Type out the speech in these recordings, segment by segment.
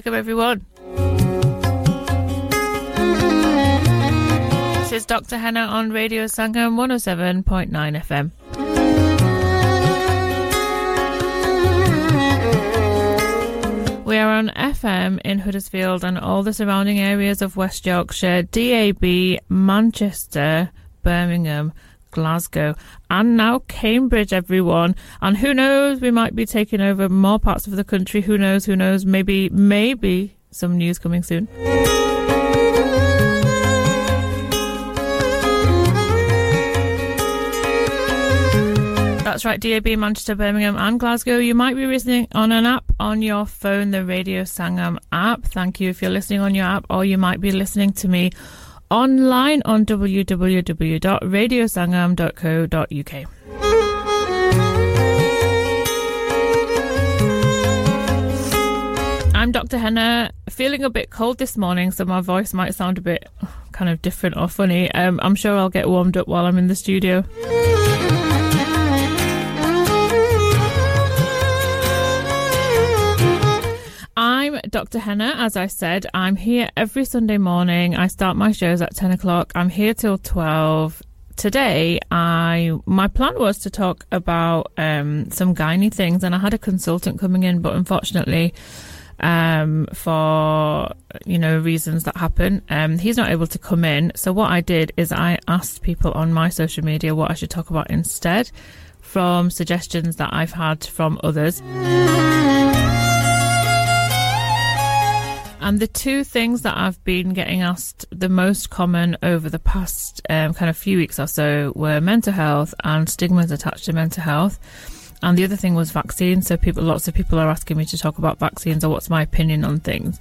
Alaikum, everyone. This is Dr. Henna on Radio Sangam 107.9 FM. We are on FM in Huddersfield and all the surrounding areas of West Yorkshire, DAB, Manchester, Birmingham, Glasgow, and now Cambridge, everyone. And who knows, we might be taking over more parts of the country. Who knows, who knows, maybe, maybe some news coming soon. That's right, DAB, Manchester, Birmingham, and Glasgow. You might be listening on an app on your phone, the Radio Sangam app. Thank you if you're listening on your app, or you might be listening to me online on www.radiosangam.co.uk. I'm Dr. Henna, feeling a bit cold this morning, so my voice might sound a bit kind of different or funny. Um, I'm sure I'll get warmed up while I'm in the studio. I'm Dr. Henna, as I said. I'm here every Sunday morning. I start my shows at 10 o'clock. I'm here till 12. Today, I my plan was to talk about um, some gynae things, and I had a consultant coming in, but unfortunately, um, for you know reasons that happen, um, he's not able to come in. So what I did is I asked people on my social media what I should talk about instead, from suggestions that I've had from others. And the two things that I've been getting asked the most common over the past um, kind of few weeks or so were mental health and stigmas attached to mental health. And the other thing was vaccines. So people, lots of people are asking me to talk about vaccines or what's my opinion on things.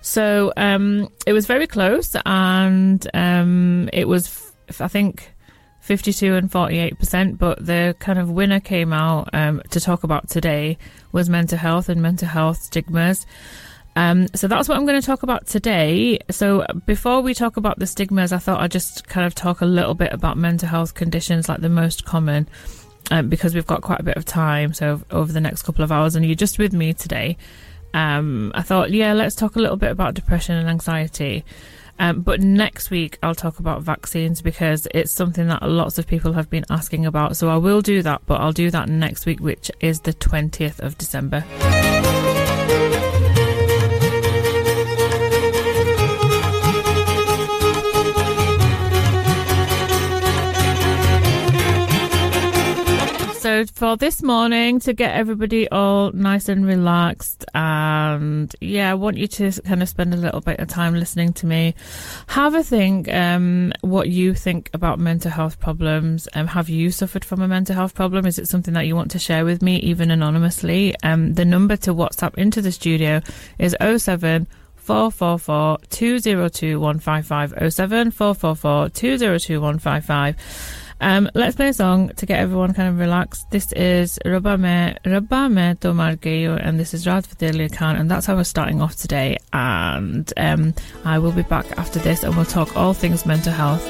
So um, it was very close, and um, it was, I think, 52 and 48%. But the kind of winner came out um, to talk about today was mental health and mental health stigmas. Um, so that's what I'm going to talk about today. So before we talk about the stigmas, I thought I'd just kind of talk a little bit about mental health conditions, like the most common, um, because we've got quite a bit of time. So over the next couple of hours, and you're just with me today. Um, I thought, yeah, let's talk a little bit about depression and anxiety. Um, but next week, I'll talk about vaccines because it's something that lots of people have been asking about. So I will do that, but I'll do that next week, which is the 20th of December. So for this morning, to get everybody all nice and relaxed, and yeah, I want you to kind of spend a little bit of time listening to me. Have a think um, what you think about mental health problems. Um, have you suffered from a mental health problem? Is it something that you want to share with me, even anonymously? Um, the number to WhatsApp into the studio is 07 444 202 155 07 444 202 155. Um, let's play a song to get everyone kind of relaxed. This is Rabba Me, Rabba Me Tomar and this is Rahat Fateh Ali Khan, and that's how we're starting off today. And um, I will be back after this, and we'll talk all things mental health.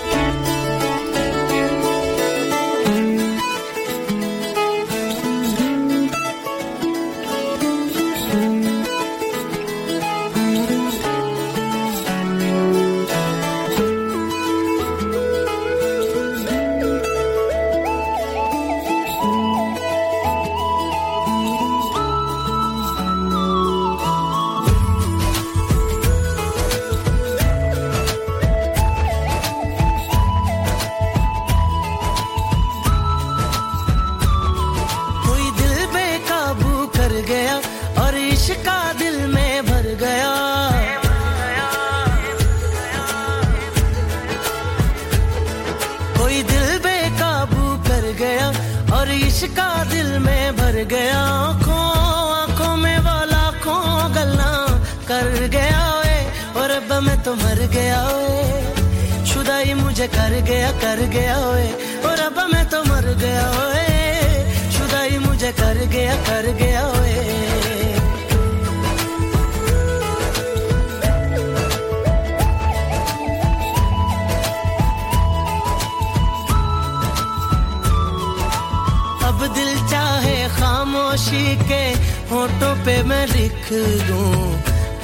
पे मैं लिख दूँ,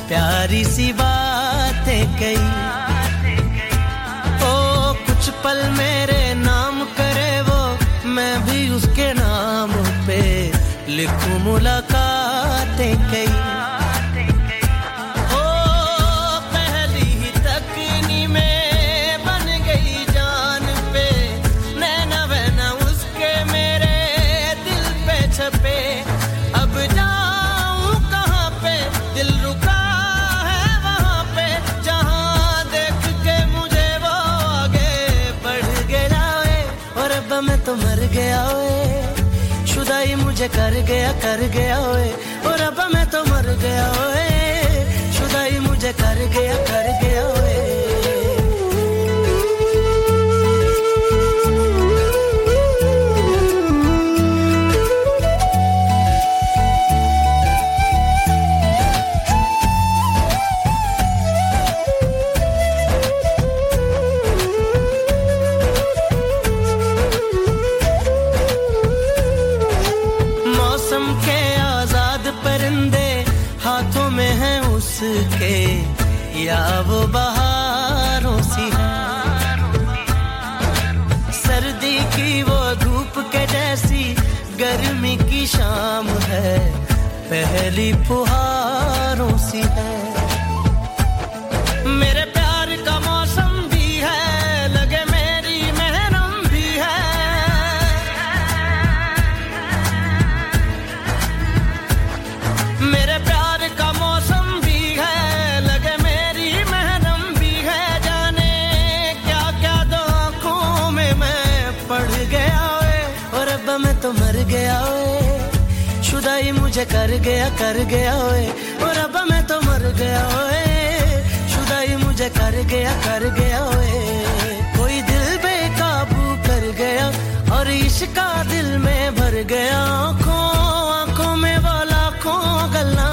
प्यारी सी बातें कई ओ, कुछ पल मेरे नाम करे वो, मैं भी उसके नाम पे लिखूं मुला गया, कर गया ओए। और अब मैं तो मर गया ओए। शुदाई मुझे कर गया, कर पहली फुहारों कर गया कर गया ओए। और अब मैं तो मर गया ओए। शुदाई मुझे कर गया कर गया ओए। कोई दिल बेकाबू कर गया और इश्का दिल में भर गया। आँखों आँखों में वाला खो गल्ला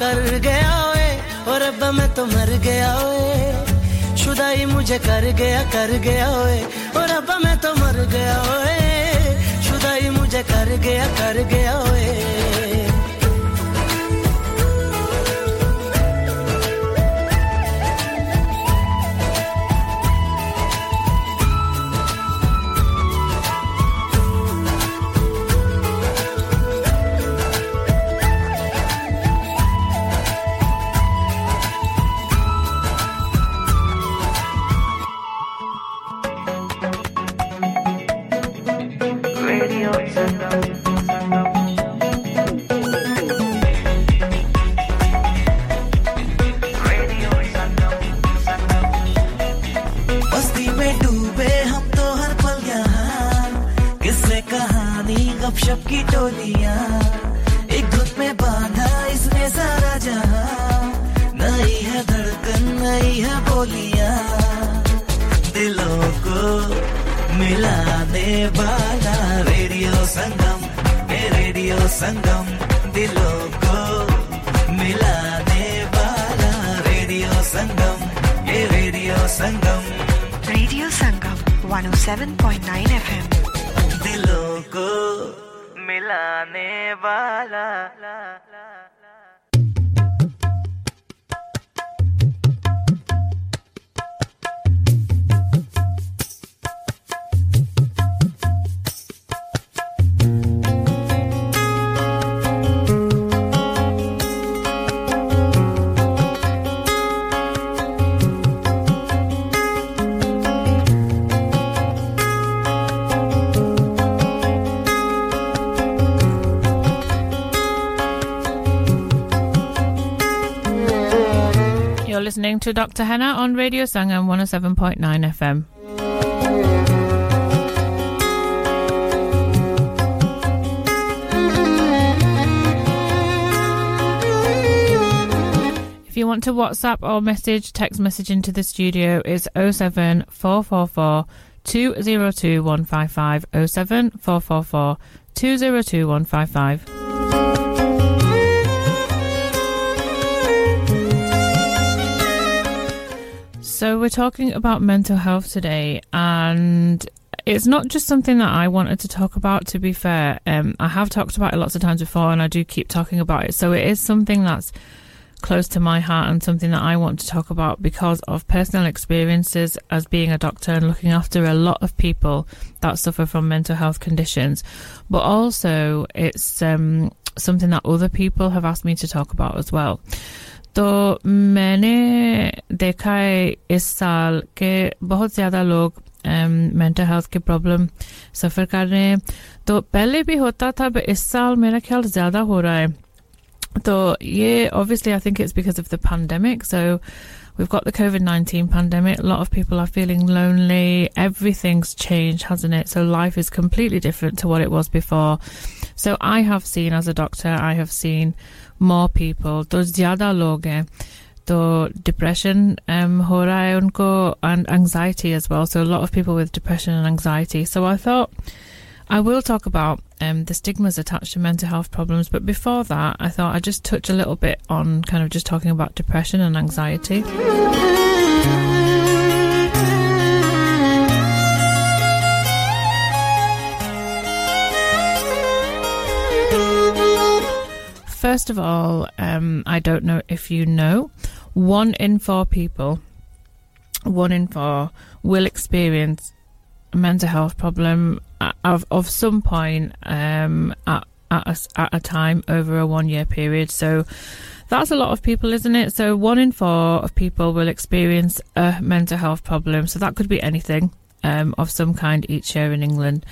कर गया ओए। और अब मैं तो मर गया ओए। शुदाई मुझे कर गया कर गया ओए। और अब मैं तो मर गया ओए। शुदाई मुझे कर गया कर गया to Dr. Henna on Radio Sangam 107.9 FM. If you want to WhatsApp or message, text message into the studio is 07444 202 155 07444 202 So, we're talking about mental health today, and it's not just something that I wanted to talk about, to be fair. Um, I have talked about it lots of times before, and I do keep talking about it. So, it is something that's close to my heart and something that I want to talk about because of personal experiences as being a doctor and looking after a lot of people that suffer from mental health conditions. But also, it's um, something that other people have asked me to talk about as well. तो मैंने देखा है इस साल के बहुत ज़्यादा लोग मेंटल हेल्थ के प्रॉब्लम सफ़र कर रहे हैं तो पहले भी होता था पर इस साल मेरा ख्याल ज़्यादा हो रहा है so, yeah, obviously, I think it's because of the pandemic. So, we've got the COVID 19 pandemic. A lot of people are feeling lonely. Everything's changed, hasn't it? So, life is completely different to what it was before. So, I have seen, as a doctor, I have seen more people. तो ज़्यादा लोग हैं तो depression um, हो रहा है उनको and anxiety as well. So a lot of people with depression and anxiety. So I thought I will talk about um, the stigmas attached to mental health problems, but before that, I thought I'd just touch a little bit on kind of just talking about depression and anxiety. First of all, um, I don't know if you know, one in four people, one in four will experience a mental health problem of of some point um, at at a, at a time over a one year period. So that's a lot of people, isn't it? So one in four of people will experience a mental health problem. So that could be anything um, of some kind each year in England.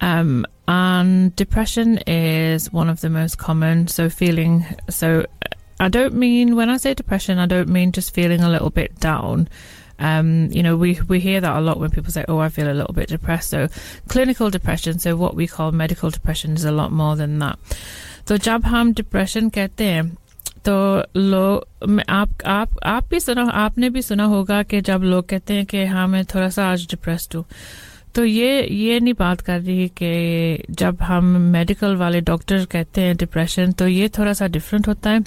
Um, and depression is one of the most common. So feeling so. I don't mean when I say depression, I don't mean just feeling a little bit down. Um, you know, we we hear that a lot when people say, "Oh, I feel a little bit depressed." So, clinical depression, so what we call medical depression, is a lot more than that. So, जब हम depression कहते हैं तो लोग आप आप आप भी सुना आपने भी सुना होगा कि जब लोग कहते हैं कि हाँ मैं थोड़ा सा आज डिप्रेस्ड हूँ तो ये ये नहीं बात कर रही कि जब हम मेडिकल वाले डॉक्टर कहते हैं डिप्रेशन तो ये थोड़ा सा डिफरेंट होता है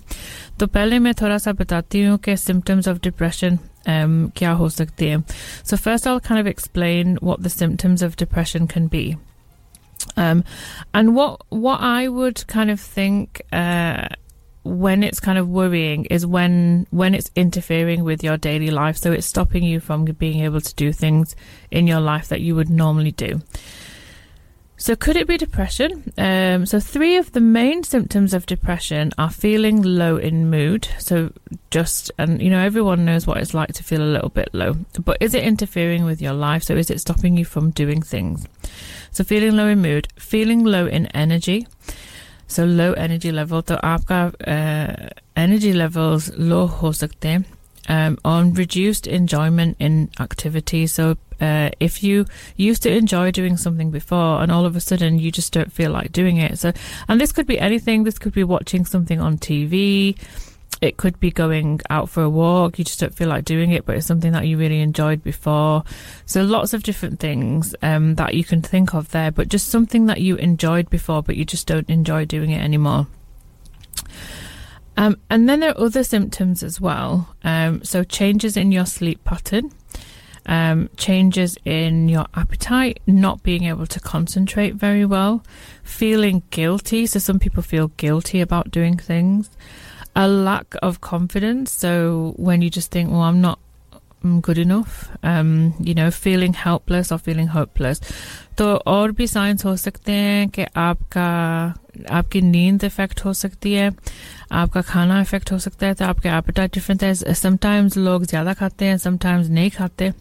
तो पहले मैं थोड़ा सा बताती हूँ कि सिम्टम्स ऑफ डिप्रेशन um, क्या हो सकते हैं so first I'll kind of explain what the symptoms of depression can be um, and what what I would kind of think uh, when it's kind of worrying is when when it's interfering with your daily life so it's stopping you from being able to do things in your life that you would normally do so, could it be depression? Um, so, three of the main symptoms of depression are feeling low in mood. So, just, and you know, everyone knows what it's like to feel a little bit low. But is it interfering with your life? So, is it stopping you from doing things? So, feeling low in mood, feeling low in energy. So, low energy level. So, आपका uh, energy levels low हो सकते हैं um, on reduced enjoyment in activity. So, uh, if you used to enjoy doing something before and all of a sudden you just don't feel like doing it. So, and this could be anything. This could be watching something on TV. It could be going out for a walk. You just don't feel like doing it, but it's something that you really enjoyed before. So lots of different things um, that you can think of there, but just something that you enjoyed before, but you just don't enjoy doing it anymore. Um, and then there are other symptoms as well. Um, so changes in your sleep pattern, um, changes in your appetite, not being able to concentrate very well, feeling guilty. So some people feel guilty about doing things, a lack of confidence. So when you just think, well, I'm not good enough, um, you know, feeling helpless or feeling hopeless. तो और भी science हो सकते हैं कि आपका आपकी नींद इफेक्ट हो सकती है आपका खाना इफेक्ट हो सकता है तो आपके एपेटाइट डिफरेंट है समटाइम्स लोग ज़्यादा खाते हैं समटाइम्स नहीं खाते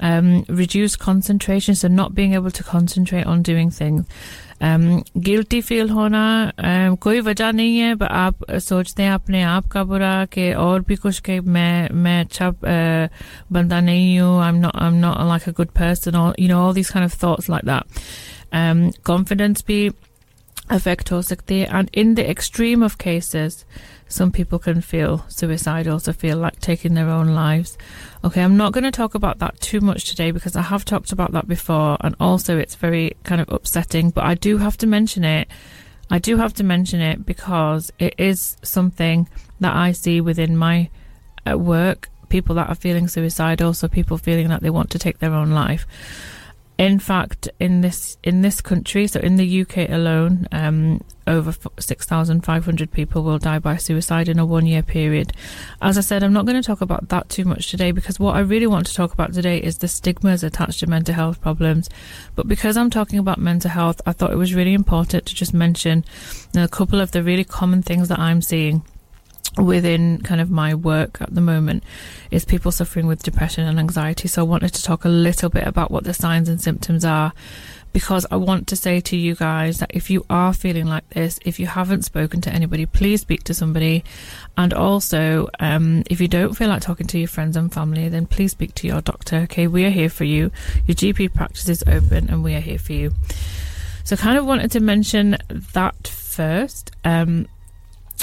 um, reduced concentration, so not being able to concentrate on doing things. Um, guilty feel होना um, कोई वजह नहीं है आप uh, सोचते हैं अपने आप का बुरा कि और भी कुछ कि मैं मैं अच्छा uh, बंदा नहीं हूँ I am not I am not like a good person you know all this kind of thoughts like that confidence भी affect torsicity and in the extreme of cases some people can feel suicidal so feel like taking their own lives. Okay i'm not going to talk about that too much today because i have talked about that before and also it's very kind of upsetting but i do have to mention it. I do have to mention it because it is something that i see within my work people that are feeling suicidal so people feeling that they want to take their own life. In fact, in this in this country, so in the UK alone, um, over six thousand five hundred people will die by suicide in a one year period. As I said, I'm not going to talk about that too much today because what I really want to talk about today is the stigmas attached to mental health problems. But because I'm talking about mental health, I thought it was really important to just mention a couple of the really common things that I'm seeing within kind of my work at the moment is people suffering with depression and anxiety. So I wanted to talk a little bit about what the signs and symptoms are because I want to say to you guys that if you are feeling like this, if you haven't spoken to anybody, please speak to somebody. And also, um, if you don't feel like talking to your friends and family, then please speak to your doctor. Okay, we are here for you. Your GP practice is open and we are here for you. So, kind of wanted to mention that first. Um,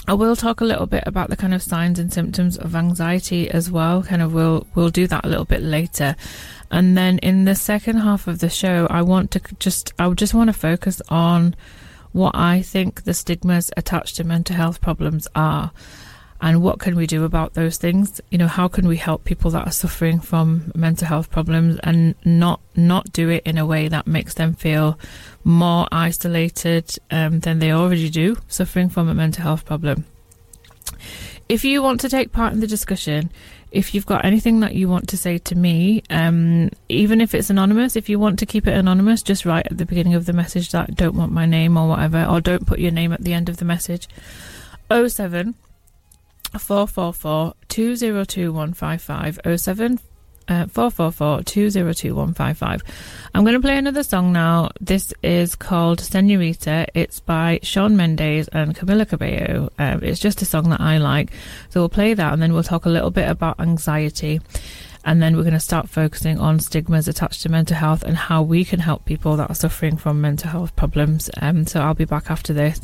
I will talk a little bit about the kind of signs and symptoms of anxiety as well. Kind of we'll we'll do that a little bit later. And then in the second half of the show, I want to just I just want to focus on what I think the stigmas attached to mental health problems are and what can we do about those things? You know how can we help people that are suffering from mental health problems and not not do it in a way that makes them feel more isolated um, than they already do suffering from a mental health problem? If you want to take part in the discussion if you've got anything that you want to say to me um, even if it's anonymous if you want to keep it anonymous just write at the beginning of the message that don't want my name or whatever or don't put your name at the end of the message. 07 Four four four two zero two one five five oh seven uh. I'm going to play another song now. This is called Senorita. It's by Shawn Mendes and Camila Cabello. Um, it's just a song that I like, so we'll play that and then we'll talk a little bit about anxiety. And then we're going to start focusing on stigmas attached to mental health and how we can help people that are suffering from mental health problems. Um, so I'll be back after this.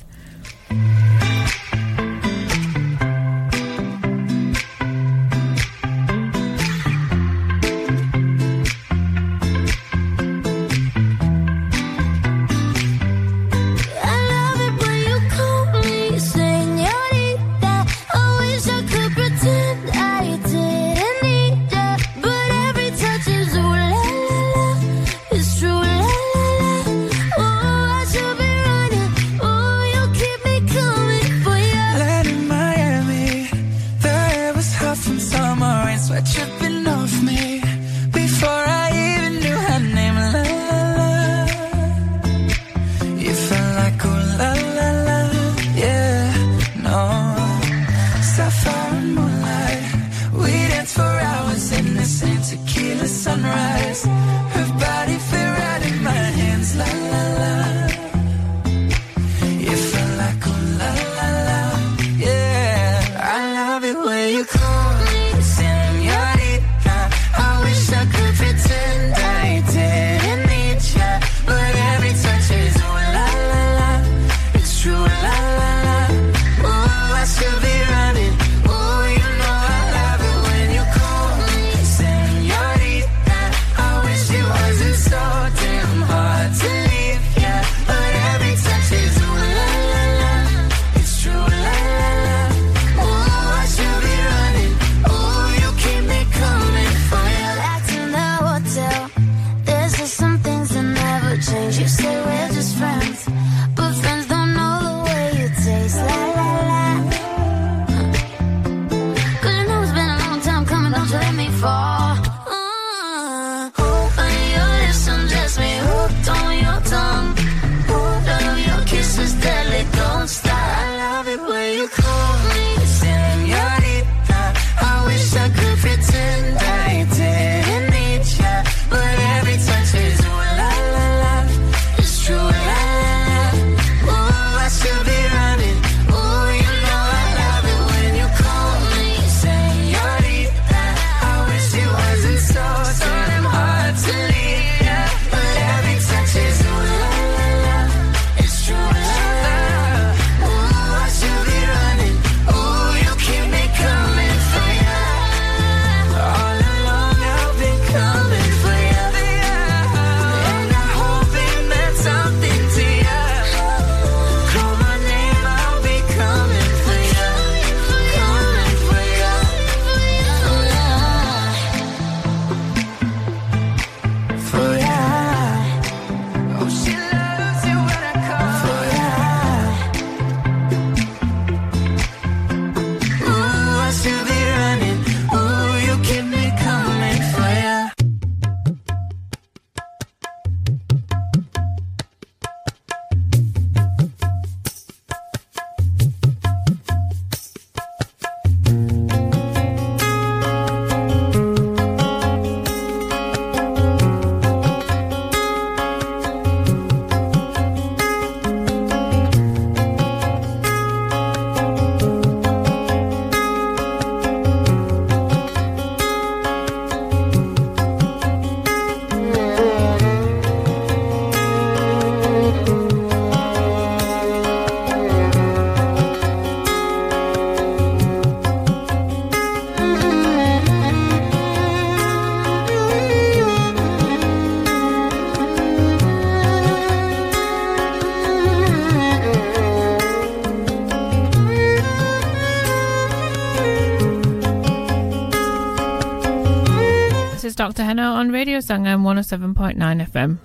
Dr. Henna on Radio Sangam 107.9 FM.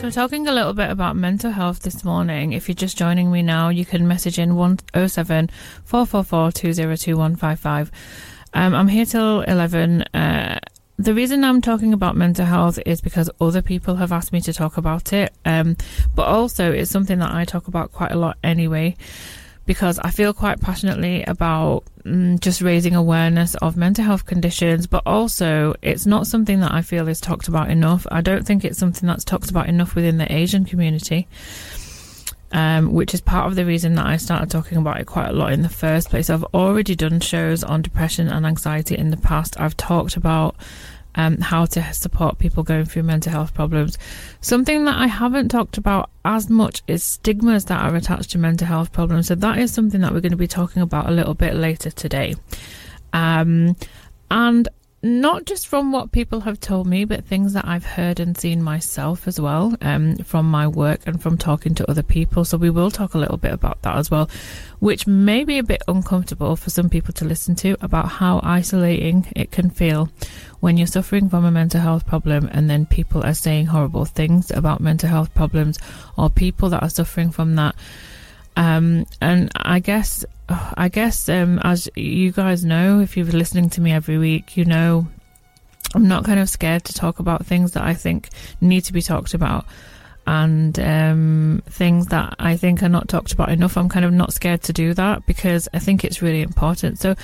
So, talking a little bit about mental health this morning. If you're just joining me now, you can message in 107 444 202155. Um, I'm here till 11. Uh, the reason I'm talking about mental health is because other people have asked me to talk about it. Um, but also, it's something that I talk about quite a lot anyway, because I feel quite passionately about mm, just raising awareness of mental health conditions. But also, it's not something that I feel is talked about enough. I don't think it's something that's talked about enough within the Asian community. Um, which is part of the reason that I started talking about it quite a lot in the first place. I've already done shows on depression and anxiety in the past. I've talked about um, how to support people going through mental health problems. Something that I haven't talked about as much is stigmas that are attached to mental health problems. So that is something that we're going to be talking about a little bit later today. Um, and not just from what people have told me, but things that I've heard and seen myself as well um, from my work and from talking to other people. So we will talk a little bit about that as well, which may be a bit uncomfortable for some people to listen to about how isolating it can feel when you're suffering from a mental health problem and then people are saying horrible things about mental health problems or people that are suffering from that. Um, and I guess I guess um, as you guys know, if you're listening to me every week, you know I'm not kind of scared to talk about things that I think need to be talked about and um, things that I think are not talked about enough. I'm kind of not scared to do that because I think it's really important. So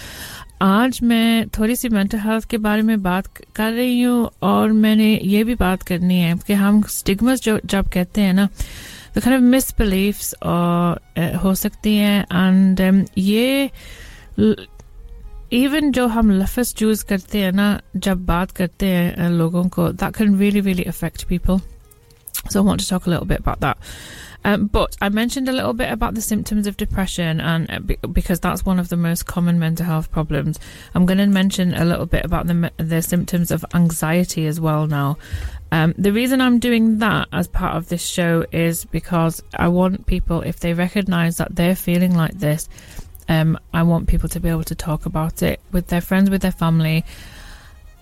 आज मैं थोड़ी सी mental health के बारे में बात कर रही हूँ और मैंने ये भी बात करनी है कि हम स्टिग्मस जो जब कहते हैं ना the kind of misbeliefs और uh, हो सकती हैं and um, ये even जो हम लफ्ज़ चूज़ करते हैं ना जब बात करते हैं uh, लोगों को that can really really affect people so I want to talk a little bit about that um, but I mentioned a little bit about the symptoms of depression, and uh, because that's one of the most common mental health problems, I'm going to mention a little bit about the the symptoms of anxiety as well now. Um, the reason I'm doing that as part of this show is because I want people, if they recognize that they're feeling like this, um, I want people to be able to talk about it with their friends, with their family,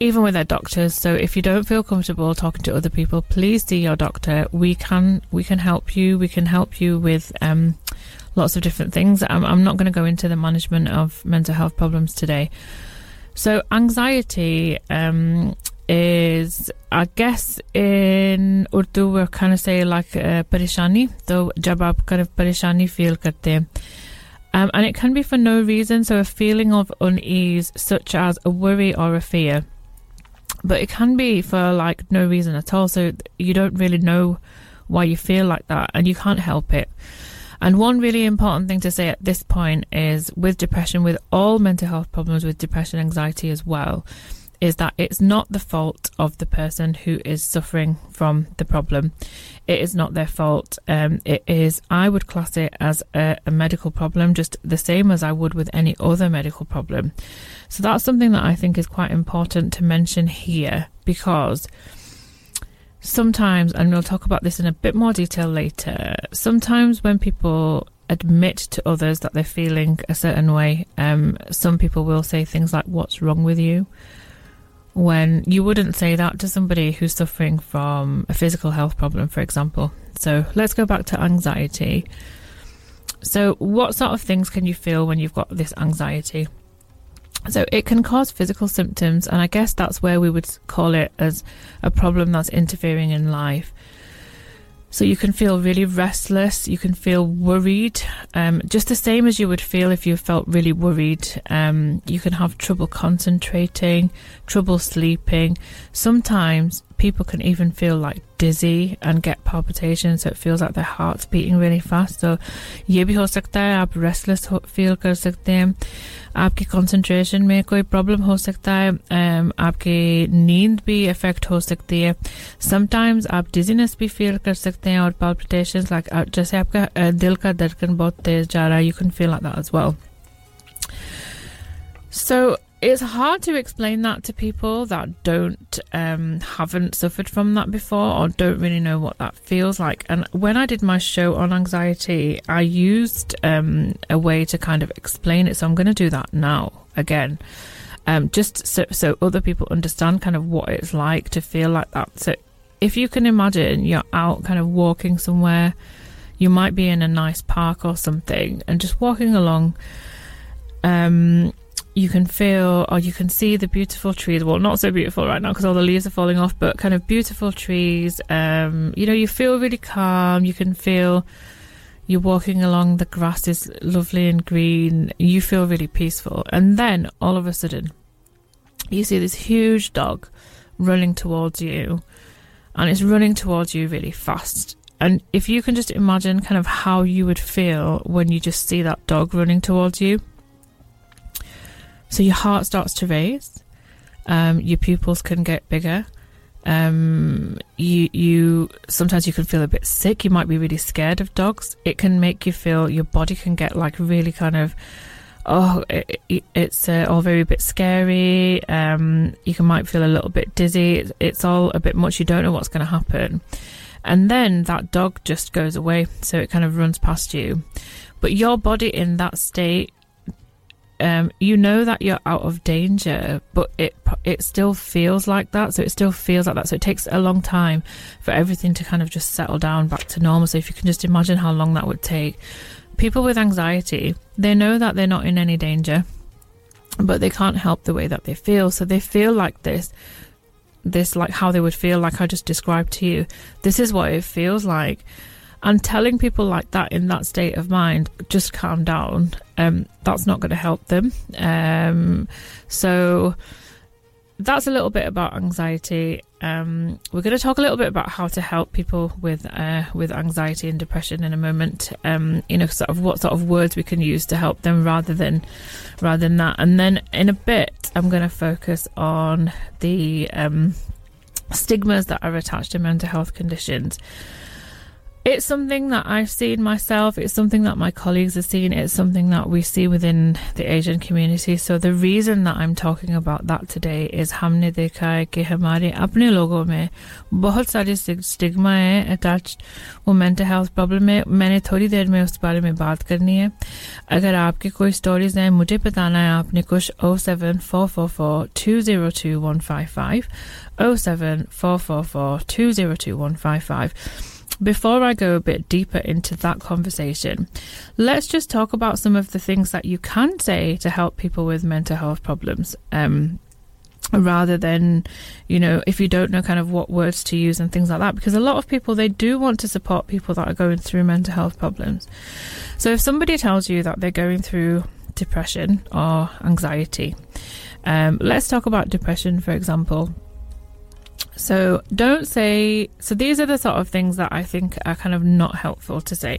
even with their doctors. So if you don't feel comfortable talking to other people, please see your doctor. We can we can help you. We can help you with um, lots of different things. I'm, I'm not going to go into the management of mental health problems today. So anxiety um, is, I guess, in Urdu we kind of say like uh, parishani. So jab kind of parishani feel karte um, and it can be for no reason. So a feeling of unease, such as a worry or a fear, but it can be for like no reason at all. So you don't really know why you feel like that, and you can't help it. And one really important thing to say at this point is with depression, with all mental health problems, with depression, anxiety as well, is that it's not the fault of the person who is suffering from the problem. It is not their fault. Um, it is, I would class it as a, a medical problem, just the same as I would with any other medical problem. So that's something that I think is quite important to mention here because sometimes, and we'll talk about this in a bit more detail later, sometimes when people admit to others that they're feeling a certain way, um, some people will say things like, What's wrong with you? When you wouldn't say that to somebody who's suffering from a physical health problem, for example. So let's go back to anxiety. So, what sort of things can you feel when you've got this anxiety? So, it can cause physical symptoms, and I guess that's where we would call it as a problem that's interfering in life. So you can feel really restless, you can feel worried, um, just the same as you would feel if you felt really worried. Um, you can have trouble concentrating, trouble sleeping. Sometimes people can even feel like dizzy and get palpitations, so it feels like their heart's beating really fast. So ये भी हो सकता है आप restless feel कर सकते हैं आपकी कंसंट्रेशन में कोई प्रॉब्लम हो सकता है um, आपकी नींद भी इफेक्ट हो सकती है समटाइम्स आप डिजीनेस भी फील कर सकते हैं और palpitations like जैसे आपका uh, दिल का धड़कन बहुत तेज जा रहा है you can feel like that as well so it's hard to explain that to people that don't um, haven't suffered from that before or don't really know what that feels like. And when I did my show on anxiety, I used um, a way to kind of explain it. So I'm going to do that now again, um, just so so other people understand kind of what it's like to feel like that. So if you can imagine you're out kind of walking somewhere, you might be in a nice park or something, and just walking along. Um, you can feel or you can see the beautiful trees. Well not so beautiful right now because all the leaves are falling off but kind of beautiful trees. Um, you know you feel really calm. You can feel you're walking along the grass is lovely and green. You feel really peaceful. And then all of a sudden you see this huge dog running towards you. And it's running towards you really fast. And if you can just imagine kind of how you would feel when you just see that dog running towards you so your heart starts to raise, um, your pupils can get bigger. Um, you you sometimes you can feel a bit sick. You might be really scared of dogs. It can make you feel your body can get like really kind of oh it, it's uh, all very a bit scary. Um, you can might feel a little bit dizzy. It's, it's all a bit much. You don't know what's going to happen, and then that dog just goes away. So it kind of runs past you, but your body in that state um, you know that you're out of danger, but it it still feels like that. So it still feels like that. So it takes a long time for everything to kind of just settle down back to normal. So if you can just imagine how long that would take, people with anxiety they know that they're not in any danger, but they can't help the way that they feel. So they feel like this, this like how they would feel like I just described to you. This is what it feels like and telling people like that in that state of mind, just calm down, um, that's not going to help them. Um, so that's a little bit about anxiety. Um, we're going to talk a little bit about how to help people with uh, with anxiety and depression in a moment. Um, you know, sort of what sort of words we can use to help them rather than rather than that. And then in a bit, I'm going to focus on the um, stigmas that are attached to mental health conditions It's something that I've seen myself. It's something that my colleagues have seen. It's something that we see within the Asian community. So the reason that I'm talking about that today is हमने देखा है कि हमारे अपने लोगों में बहुत सारे स्टिग्मा है अटैच वो मेंटल हेल्थ प्रॉब्लम है मैंने थोड़ी देर में उस बारे में बात करनी है अगर आपके कोई स्टोरीज हैं मुझे बताना है आपने कुछ O seven four four four to zero two one five five O seven four four four to zero two one five five before I go a bit deeper into that conversation, let's just talk about some of the things that you can say to help people with mental health problems. Um, rather than you know if you don't know kind of what words to use and things like that because a lot of people they do want to support people that are going through mental health problems so if somebody tells you that they're going through depression or anxiety um, let's talk about depression for example so don't say, so these are the sort of things that I think are kind of not helpful to say.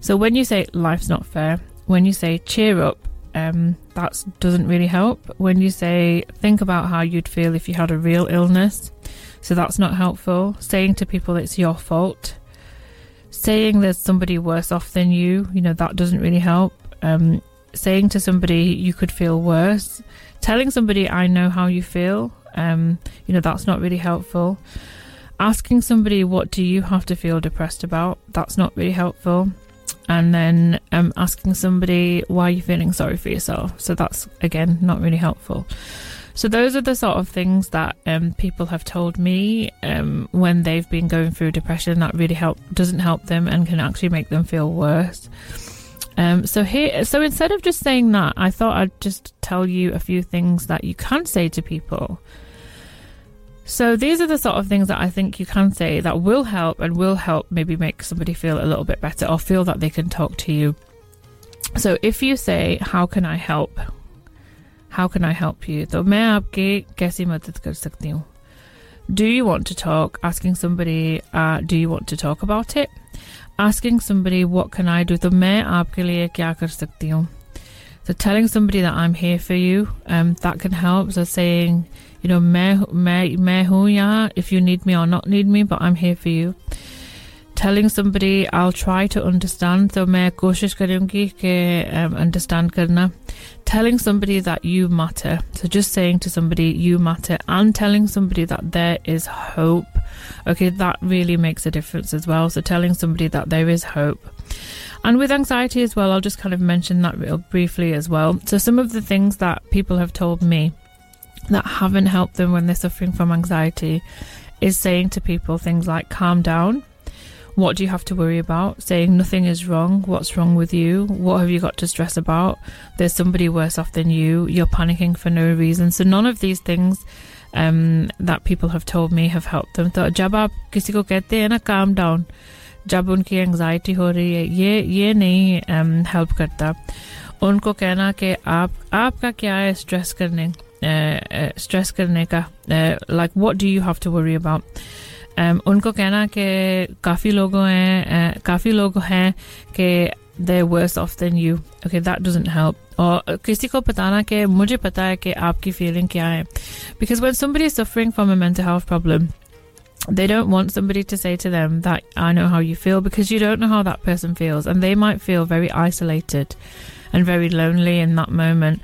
So when you say life's not fair, when you say cheer up, um, that doesn't really help. When you say think about how you'd feel if you had a real illness, so that's not helpful. Saying to people it's your fault, saying there's somebody worse off than you, you know, that doesn't really help. Um, saying to somebody you could feel worse, telling somebody I know how you feel, um, you know, that's not really helpful. Asking somebody, what do you have to feel depressed about? That's not really helpful. And then um, asking somebody, why are you feeling sorry for yourself? So that's, again, not really helpful. So those are the sort of things that um, people have told me um, when they've been going through depression that really help doesn't help them and can actually make them feel worse. Um, so here, so instead of just saying that, I thought I'd just tell you a few things that you can say to people. So these are the sort of things that I think you can say that will help and will help maybe make somebody feel a little bit better or feel that they can talk to you. So if you say, "How can I help?" How can I help you? तो मैं आपकी कैसी मदद कर सकती हूँ? Do you want to talk? Asking somebody, uh, do you want to talk about it? asking somebody what can I do तो मैं आपके लिए क्या कर सकती हूँ so telling somebody that I'm here for you um, that can help so saying you know मैं मैं मैं हूँ यहाँ if you need me or not need me but I'm here for you telling somebody I'll try to understand so मैं कोशिश करूंगी कि um, understand करना telling somebody that you matter so just saying to somebody you matter and telling somebody that there is hope okay that really makes a difference as well so telling somebody that there is hope and with anxiety as well, I'll just kind of mention that real briefly as well. So, some of the things that people have told me that haven't helped them when they're suffering from anxiety is saying to people things like, calm down. What do you have to worry about? Saying nothing is wrong. What's wrong with you? What have you got to stress about? There's somebody worse off than you. You're panicking for no reason. So, none of these things um, that people have told me have helped them. So, jab aap kisi ko kehte hain na calm down. जब उनकी anxiety हो रही है ये ये नहीं help um, करता उनको कहना कि आप आपका क्या है स्ट्रेस करने स्ट्रेस uh, uh, करने का like what do you have to worry about उनको कहना कि काफ़ी लोग हैं uh, काफ़ी लोग हैं कि दे verse of then you okay that doesn't help और किसी को बताना कि मुझे पता है कि आपकी फीलिंग क्या है because one somebody is suffering from a mental health problem they don't want somebody to say to them that I know how you feel because you don't know how that person feels and they might feel very isolated and very lonely in that moment.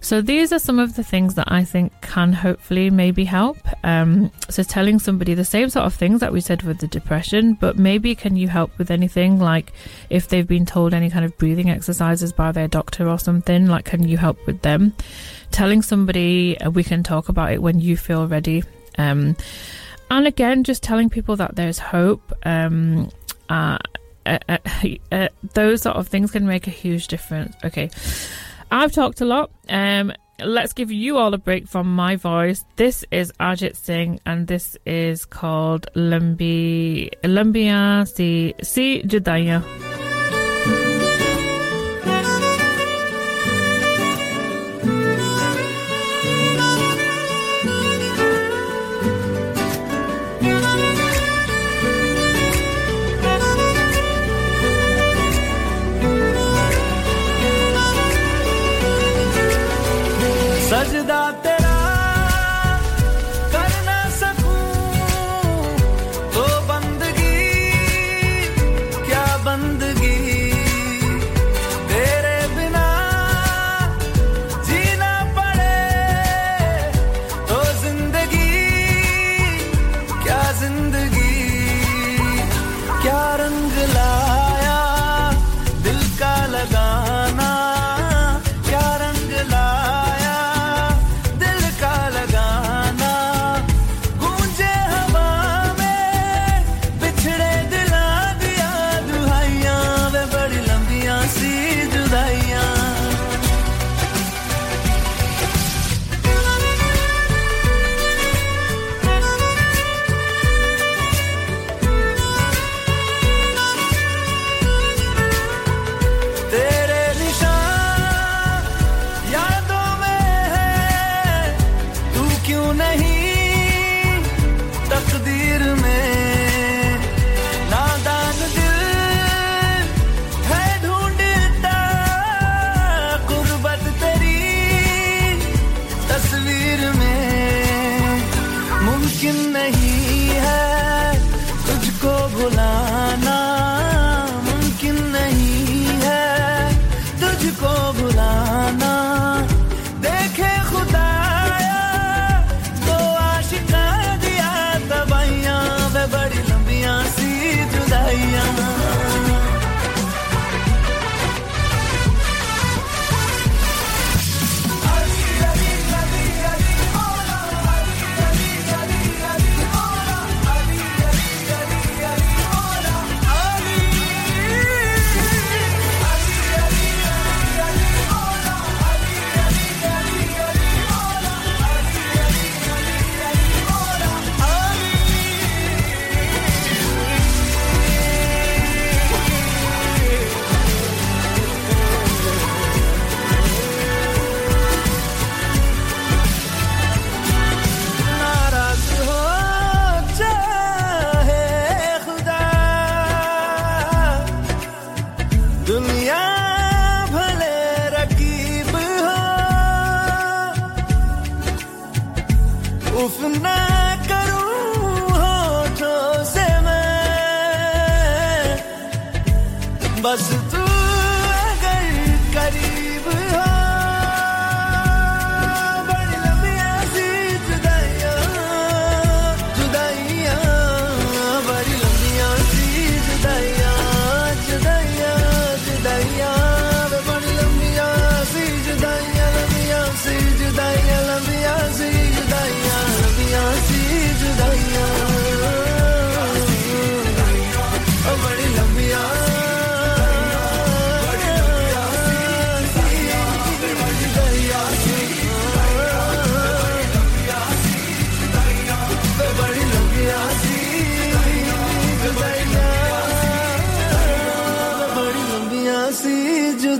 So these are some of the things that I think can hopefully maybe help. Um, so telling somebody the same sort of things that we said with the depression, but maybe can you help with anything like if they've been told any kind of breathing exercises by their doctor or something, like can you help with them? Telling somebody uh, we can talk about it when you feel ready. Um, and again, just telling people that there's hope. Um, uh, uh, uh, uh, those sort of things can make a huge difference. Okay, I've talked a lot. Um, let's give you all a break from my voice. This is Ajit Singh, and this is called Lumbi Lumbia Si Si Judaya.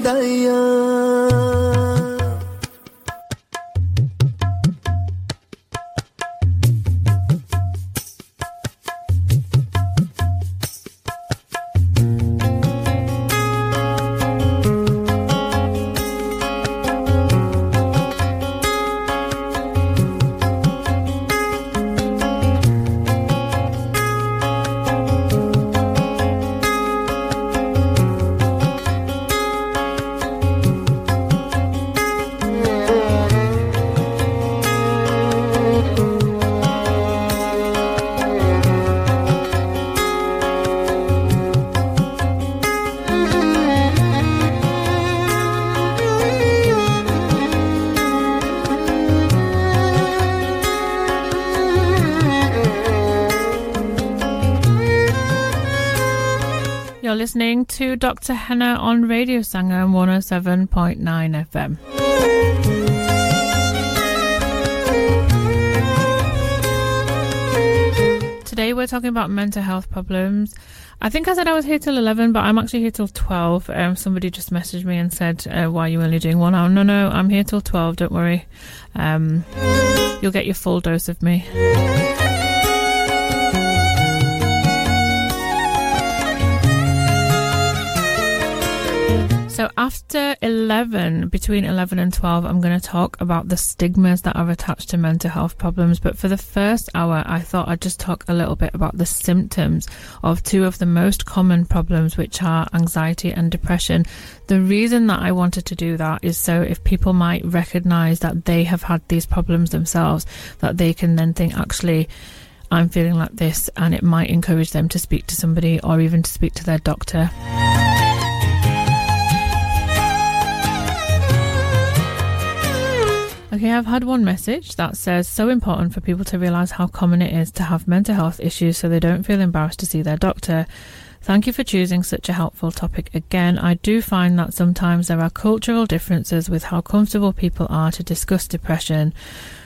太阳 listening to Dr. Henna on Radio Sangam 107.9 FM. Today we're talking about mental health problems. I think I said I was here till 11, but I'm actually here till 12. Um, somebody just messaged me and said, uh, Why are you only doing one hour? No, no, I'm here till 12, don't worry. Um, you'll get your full dose of me. So after 11, between 11 and 12, I'm going to talk about the stigmas that are attached to mental health problems. But for the first hour, I thought I'd just talk a little bit about the symptoms of two of the most common problems, which are anxiety and depression. The reason that I wanted to do that is so if people might recognize that they have had these problems themselves, that they can then think, actually, I'm feeling like this, and it might encourage them to speak to somebody or even to speak to their doctor. Okay, I've had one message that says so important for people to realize how common it is to have mental health issues so they don't feel embarrassed to see their doctor. Thank you for choosing such a helpful topic again. I do find that sometimes there are cultural differences with how comfortable people are to discuss depression.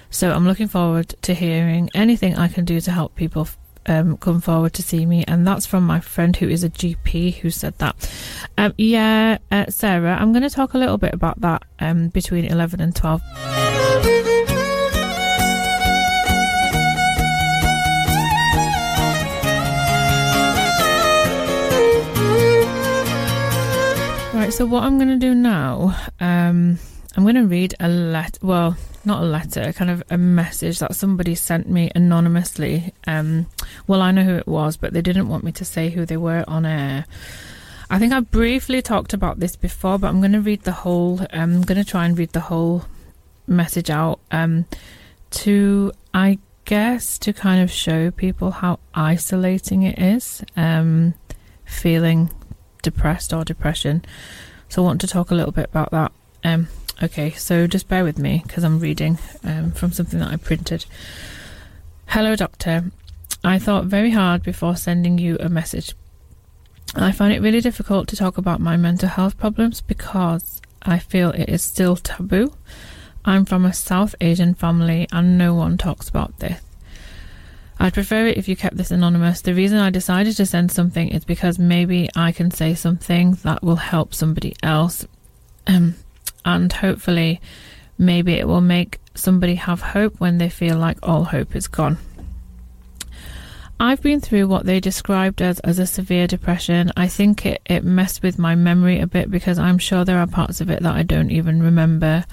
So I'm looking forward to hearing anything I can do to help people um, come forward to see me. And that's from my friend who is a GP who said that. Um, yeah, uh, Sarah, I'm going to talk a little bit about that um, between 11 and 12. Right, so what I'm going to do now, um, I'm going to read a letter. Well, not a letter, kind of a message that somebody sent me anonymously. Um, well, I know who it was, but they didn't want me to say who they were on air. I think I briefly talked about this before, but I'm going to read the whole. I'm going to try and read the whole message out um, to, I guess, to kind of show people how isolating it is, um, feeling depressed or depression. So I want to talk a little bit about that. Um, okay, so just bear with me because I'm reading um, from something that I printed. Hello, doctor. I thought very hard before sending you a message. I find it really difficult to talk about my mental health problems because I feel it is still taboo. I'm from a South Asian family and no one talks about this. I'd prefer it if you kept this anonymous. The reason I decided to send something is because maybe I can say something that will help somebody else. Um, and hopefully, maybe it will make somebody have hope when they feel like all hope is gone. I've been through what they described as, as a severe depression. I think it, it messed with my memory a bit because I'm sure there are parts of it that I don't even remember.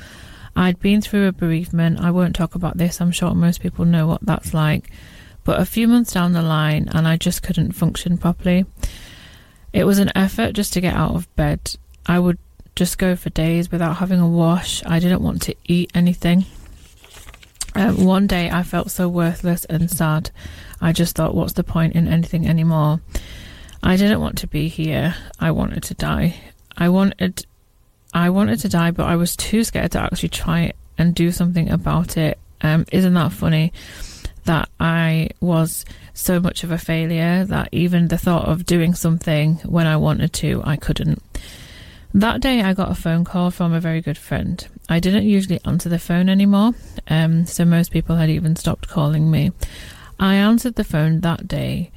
I'd been through a bereavement. I won't talk about this, I'm sure most people know what that's like. But a few months down the line, and I just couldn't function properly. It was an effort just to get out of bed. I would just go for days without having a wash. I didn't want to eat anything. Um, one day I felt so worthless and sad. I just thought, what's the point in anything anymore? I didn't want to be here. I wanted to die. I wanted, I wanted to die, but I was too scared to actually try and do something about it. Um, isn't that funny? That I was so much of a failure that even the thought of doing something when I wanted to, I couldn't. That day, I got a phone call from a very good friend. I didn't usually answer the phone anymore, um, so most people had even stopped calling me. I answered the phone that day,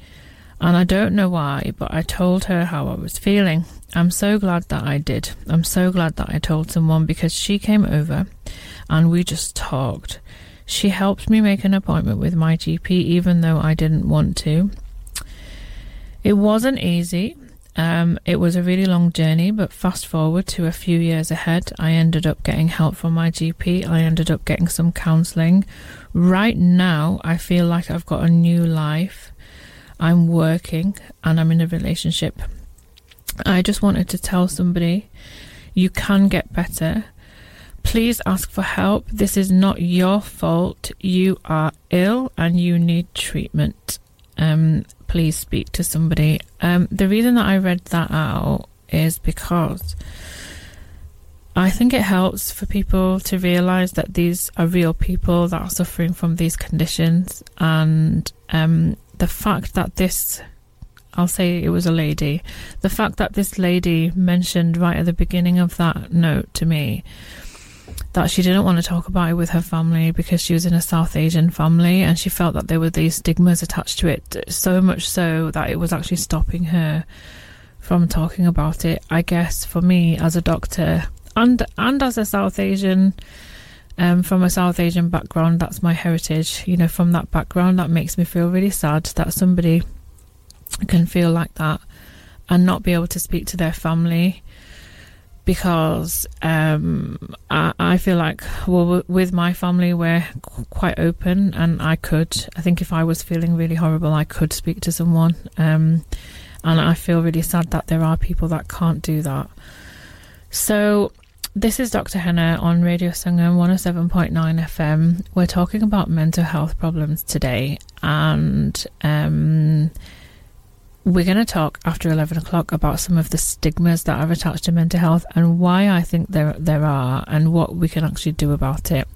and I don't know why, but I told her how I was feeling. I'm so glad that I did. I'm so glad that I told someone because she came over and we just talked. She helped me make an appointment with my GP, even though I didn't want to. It wasn't easy. Um, it was a really long journey, but fast forward to a few years ahead, I ended up getting help from my GP. I ended up getting some counselling. Right now, I feel like I've got a new life. I'm working and I'm in a relationship. I just wanted to tell somebody you can get better. Please ask for help. This is not your fault. You are ill and you need treatment. Um, please speak to somebody. Um, the reason that I read that out is because I think it helps for people to realize that these are real people that are suffering from these conditions, and um, the fact that this I'll say it was a lady. The fact that this lady mentioned right at the beginning of that note to me that she didn't want to talk about it with her family because she was in a South Asian family and she felt that there were these stigmas attached to it, so much so that it was actually stopping her from talking about it. I guess for me as a doctor and and as a South Asian um, from a South Asian background, that's my heritage. You know, from that background, that makes me feel really sad that somebody can feel like that and not be able to speak to their family because um, I, I, feel like well with my family we're quite open and I could I think if I was feeling really horrible I could speak to someone um, and I feel really sad that there are people that can't do that so this is Dr. Henna on Radio Sangam 107.9 FM we're talking about mental health problems today and um, we're going to talk after 11 o'clock about some of the stigmas that are attached to mental health and why I think there, there are and what we can actually do about it.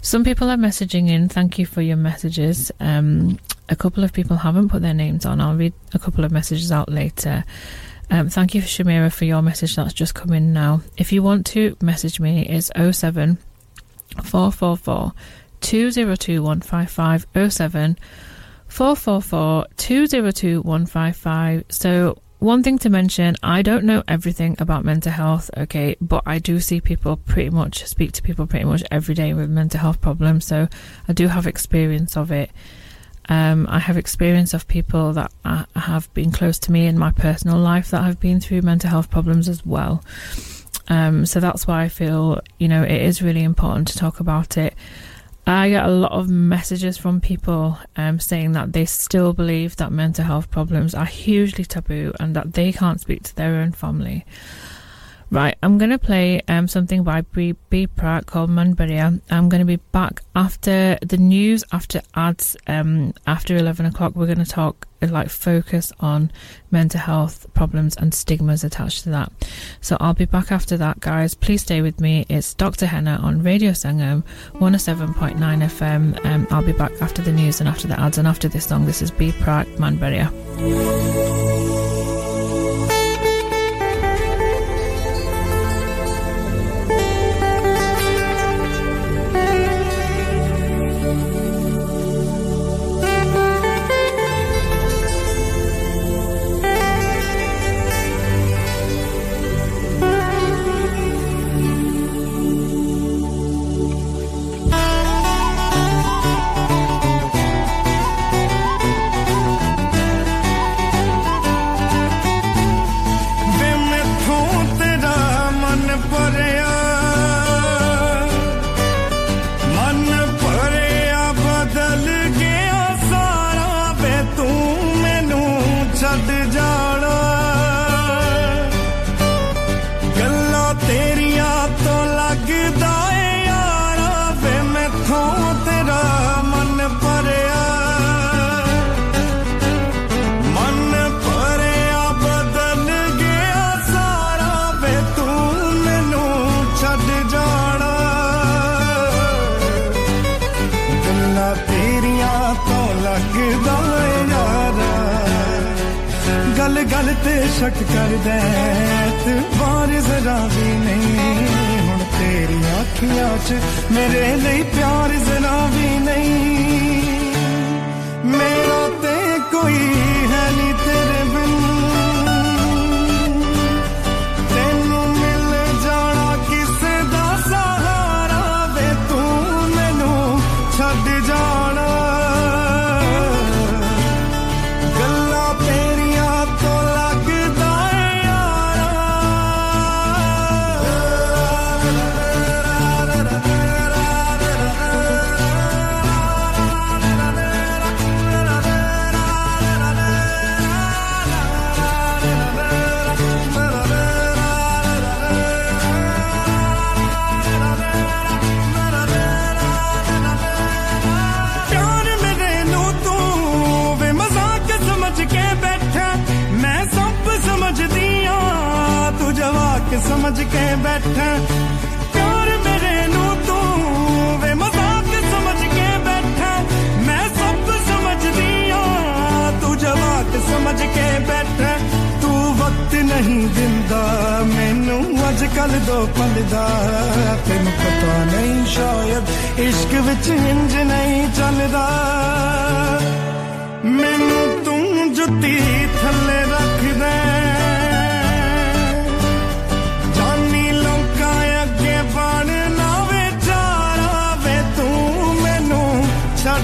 Some people are messaging in. Thank you for your messages. Um, a couple of people haven't put their names on. I'll read a couple of messages out later. Um, thank you, Shamira, for your message that's just come in now. If you want to message me, it's 07 444 202 155 07 444 202 155. So, one thing to mention I don't know everything about mental health, okay, but I do see people pretty much, speak to people pretty much every day with mental health problems. So, I do have experience of it. Um, I have experience of people that have been close to me in my personal life that have been through mental health problems as well. Um, so that's why I feel, you know, it is really important to talk about it. I get a lot of messages from people um, saying that they still believe that mental health problems are hugely taboo and that they can't speak to their own family. Right, I'm going to play um, something by B, B Praak called Manbaria. I'm going to be back after the news, after ads, um, after 11 o'clock. We're going to talk, like, focus on mental health problems and stigmas attached to that. So I'll be back after that, guys. Please stay with me. It's Dr. Henna on Radio Sangam 107.9 FM. Um, I'll be back after the news and after the ads and after this song. This is B Praak Manbaria. ਸਮਝ ਕੇ ਬੈਠਾ ਪਿਆਰ ਮੇਰੇ ਨੂੰ ਤੂੰ ਵੇ ਮਜ਼ਾਕ ਸਮਝ ਕੇ ਬੈਠਾ ਮੈਂ ਸਭ ਸਮਝਦੀ ਆ ਤੂੰ ਜਵਾਕ ਸਮਝ ਕੇ ਬੈਠਾ ਤੂੰ ਵਕਤ ਨਹੀਂ ਦਿੰਦਾ ਮੈਨੂੰ ਅੱਜ ਕੱਲ ਦੋ ਪਲ ਦਾ ਤੈਨੂੰ ਪਤਾ ਨਹੀਂ ਸ਼ਾਇਦ ਇਸ਼ਕ ਵਿੱਚ ਇੰਜ ਨਹੀਂ ਚੱਲਦਾ ਮੈਨੂੰ ਤੂੰ ਜੁੱਤੀ ਥੱਲੇ ਰੱਖਦਾ ਜਾਨੀ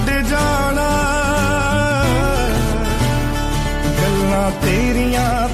ਛੱਡ ਜਾਣਾ। ਗੱਲਾਂ ਤੇਰੀਆਂ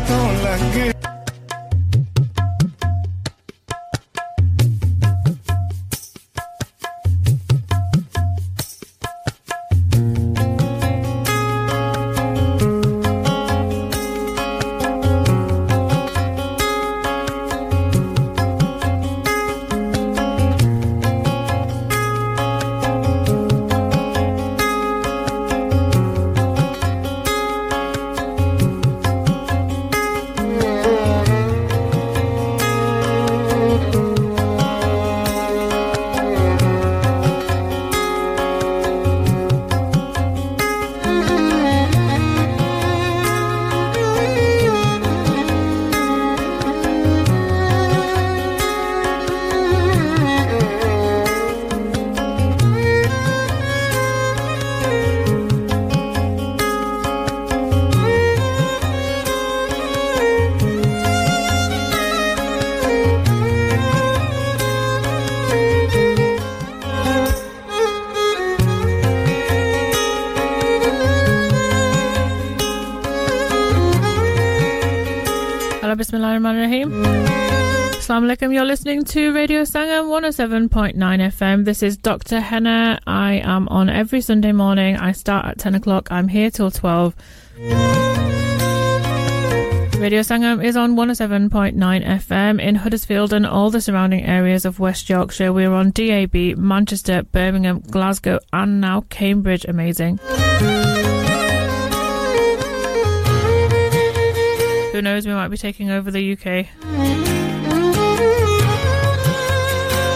Bismillahirrahmanirrahim. Assalamu alaikum. You're listening to Radio Sangam 107.9 FM. This is Dr. Henna. I am on every Sunday morning. I start at 10 o'clock. I'm here till 12. Radio Sangam is on 107.9 FM in Huddersfield and all the surrounding areas of West Yorkshire. We're on DAB, Manchester, Birmingham, Glasgow, and now Cambridge. Amazing. Who knows, we might be taking over the UK.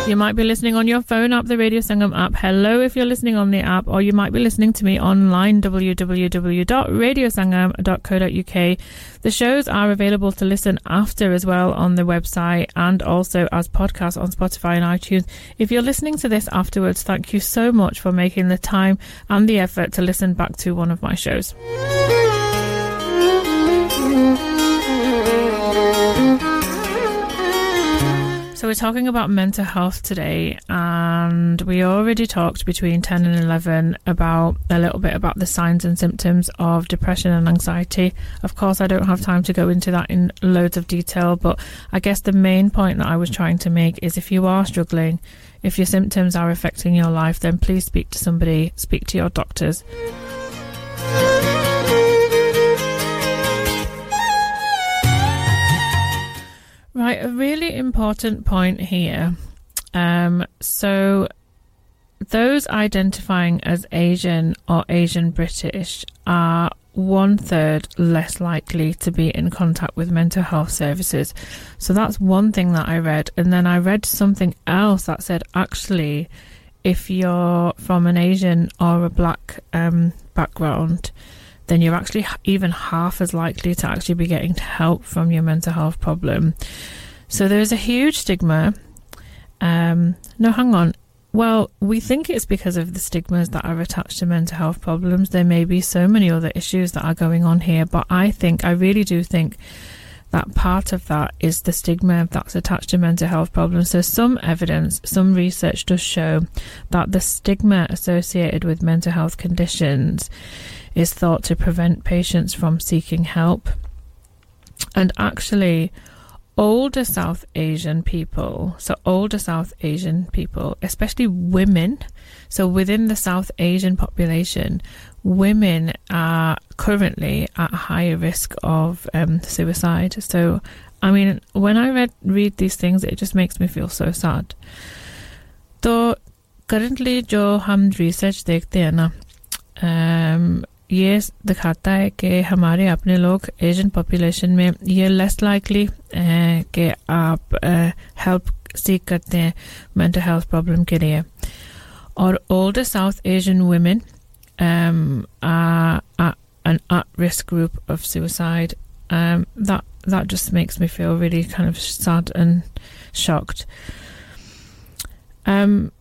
You might be listening on your phone app, the Radio Sangam app. Hello if you're listening on the app, or you might be listening to me online, www.radiosangam.co.uk. The shows are available to listen after as well on the website and also as podcasts on Spotify and iTunes. If you're listening to this afterwards, thank you so much for making the time and the effort to listen back to one of my shows. So we're talking about mental health today, and we already talked between 10 and 11 about a little bit about the signs and symptoms of depression and anxiety. Of course, I don't have time to go into that in loads of detail, but I guess the main point that I was trying to make is if you are struggling, if your symptoms are affecting your life, then please speak to somebody, speak to your doctors. Right, a really important point here. Um, so, those identifying as Asian or Asian British are one third less likely to be in contact with mental health services. So, that's one thing that I read. And then I read something else that said actually, if you're from an Asian or a black um, background, then you're actually even half as likely to actually be getting help from your mental health problem. So there's a huge stigma. Um, no, hang on. Well, we think it's because of the stigmas that are attached to mental health problems. There may be so many other issues that are going on here, but I think, I really do think that part of that is the stigma that's attached to mental health problems. So, some evidence, some research does show that the stigma associated with mental health conditions is thought to prevent patients from seeking help. And actually, older South Asian people, so older South Asian people, especially women, so within the South Asian population, women are currently at a higher risk of um, suicide. So, I mean, when I read read these things, it just makes me feel so sad. So, currently जो हम research देखते हैं ना um, ये दिखाता है कि हमारे अपने लोग एशियन पॉपुलेशन में ये लेस लाइकली कि आप हेल्प सीख करते हैं मेंटल हेल्थ प्रॉब्लम के लिए और older South Asian women are an at-risk group of suicide. Um, that that just makes me feel really kind of sad and shocked. Um,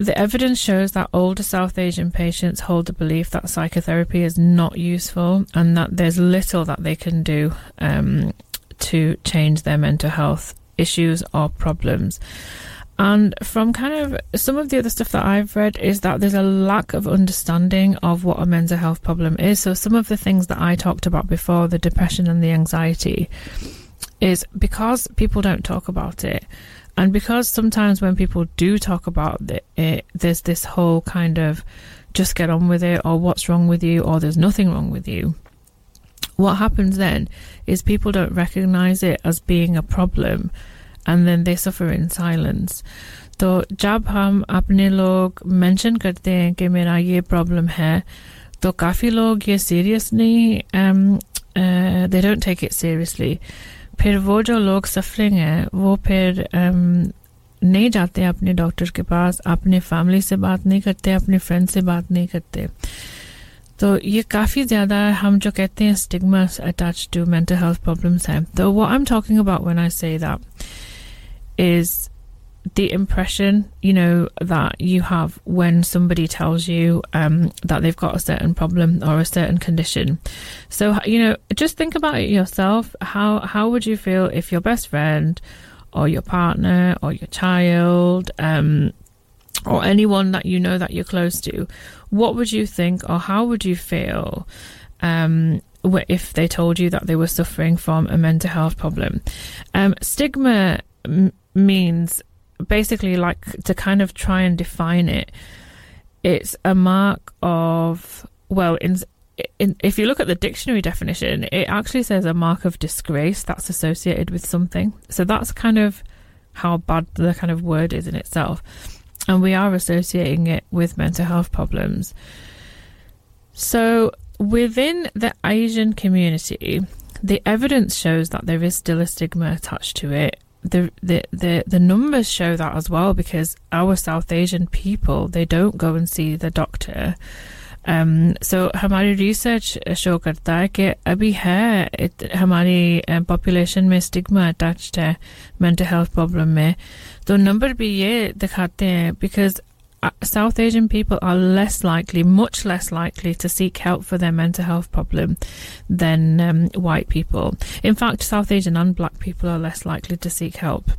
the evidence shows that older South Asian patients hold the belief that psychotherapy is not useful and that there's little that they can do um, to change their mental health issues or problems. And from kind of some of the other stuff that I've read is that there's a lack of understanding of what a mental health problem is. So, some of the things that I talked about before, the depression and the anxiety, is because people don't talk about it and because sometimes when people do talk about it, there's this whole kind of just get on with it, or what's wrong with you, or there's nothing wrong with you. What happens then is people don't recognize it as being a problem and then they suffer in silence. तो जब हम अपने लोग mention करते हैं कि मेरा ये प्रॉब्लम है तो काफ़ी लोग ये सीरियस नहीं they don't take it seriously फिर वो जो लोग सफरिंग हैं वो फिर um, नहीं जाते अपने डॉक्टर के पास अपने फैमिली से बात नहीं करते अपने फ्रेंड से बात नहीं करते। तो ये काफ़ी ज़्यादा हम जो कहते हैं stigma attach to mental health problems हैं। तो वो I am talking about when I say that is the impression, you know, that you have when somebody tells you um, that they've got a certain problem or a certain condition. So, you know, just think about it yourself. How how would you feel if your best friend or your partner or your child um, or anyone that you know that you're close to, what would you think or how would you feel um, if they told you that they were suffering from a mental health problem? Um, stigma m- means basically like to kind of try and define it it's a mark of well in, in, if you look at the dictionary definition it actually says a mark of disgrace that's associated with something. So that's kind of how bad the kind of word is in itself. And we are associating it with mental health problems. So within the asian community the evidence shows that there is still a stigma attached to it the, the the the numbers show that as well because our South Asian people they don't go and see the doctor. Um, so हमारी research show करता है कि अभी है हमारी population में stigma attached है mental health problem में तो नंबर भी ये दिखाते हैं because uh, South Asian people are less likely, much less likely to seek help for their mental health problem than um, white people. In fact, South Asian and black people are less likely to seek help.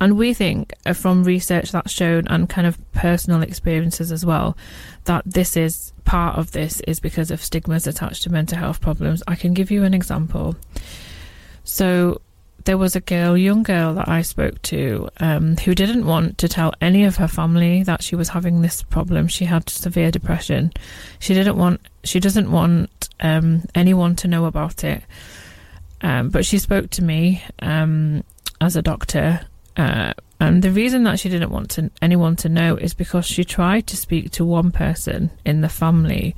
And we think uh, from research that's shown and kind of personal experiences as well that this is part of this is because of stigmas attached to mental health problems. I can give you an example. So there was a girl, young girl that I spoke to, um, who didn't want to tell any of her family that she was having this problem. She had severe depression. She didn't want, she doesn't want um, anyone to know about it. Um, but she spoke to me um, as a doctor. Uh, and the reason that she didn't want to, anyone to know is because she tried to speak to one person in the family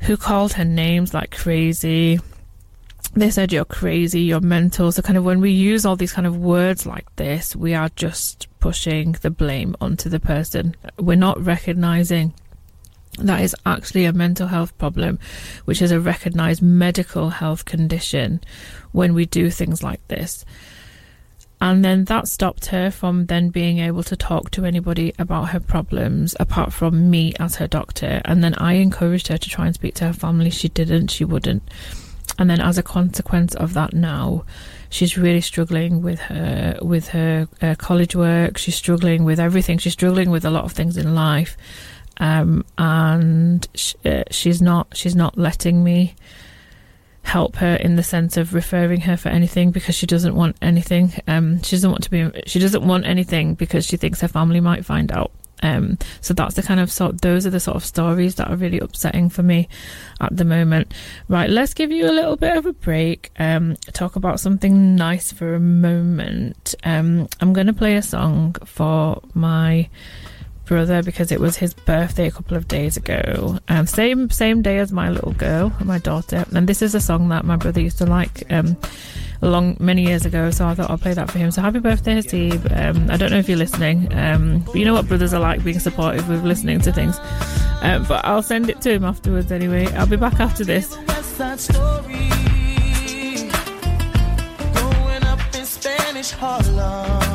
who called her names like crazy they said you're crazy, you're mental. So, kind of when we use all these kind of words like this, we are just pushing the blame onto the person. We're not recognizing that is actually a mental health problem, which is a recognized medical health condition when we do things like this. And then that stopped her from then being able to talk to anybody about her problems apart from me as her doctor. And then I encouraged her to try and speak to her family. She didn't, she wouldn't. And then as a consequence of that now, she's really struggling with her with her uh, college work. She's struggling with everything. She's struggling with a lot of things in life. Um, and sh- uh, she's not she's not letting me help her in the sense of referring her for anything because she doesn't want anything. Um, she doesn't want to be. She doesn't want anything because she thinks her family might find out. Um, so that's the kind of sort. Those are the sort of stories that are really upsetting for me at the moment. Right, let's give you a little bit of a break. Um, talk about something nice for a moment. Um, I'm going to play a song for my brother because it was his birthday a couple of days ago. Um, same same day as my little girl, my daughter. And this is a song that my brother used to like um, long many years ago. So I thought I'll play that for him. So happy birthday, Hasib. Um, I don't know if you're listening, um, but you know what brothers are like, being supportive with listening to things. Um, but I'll send it to him afterwards anyway. I'll be back after this. Harlem.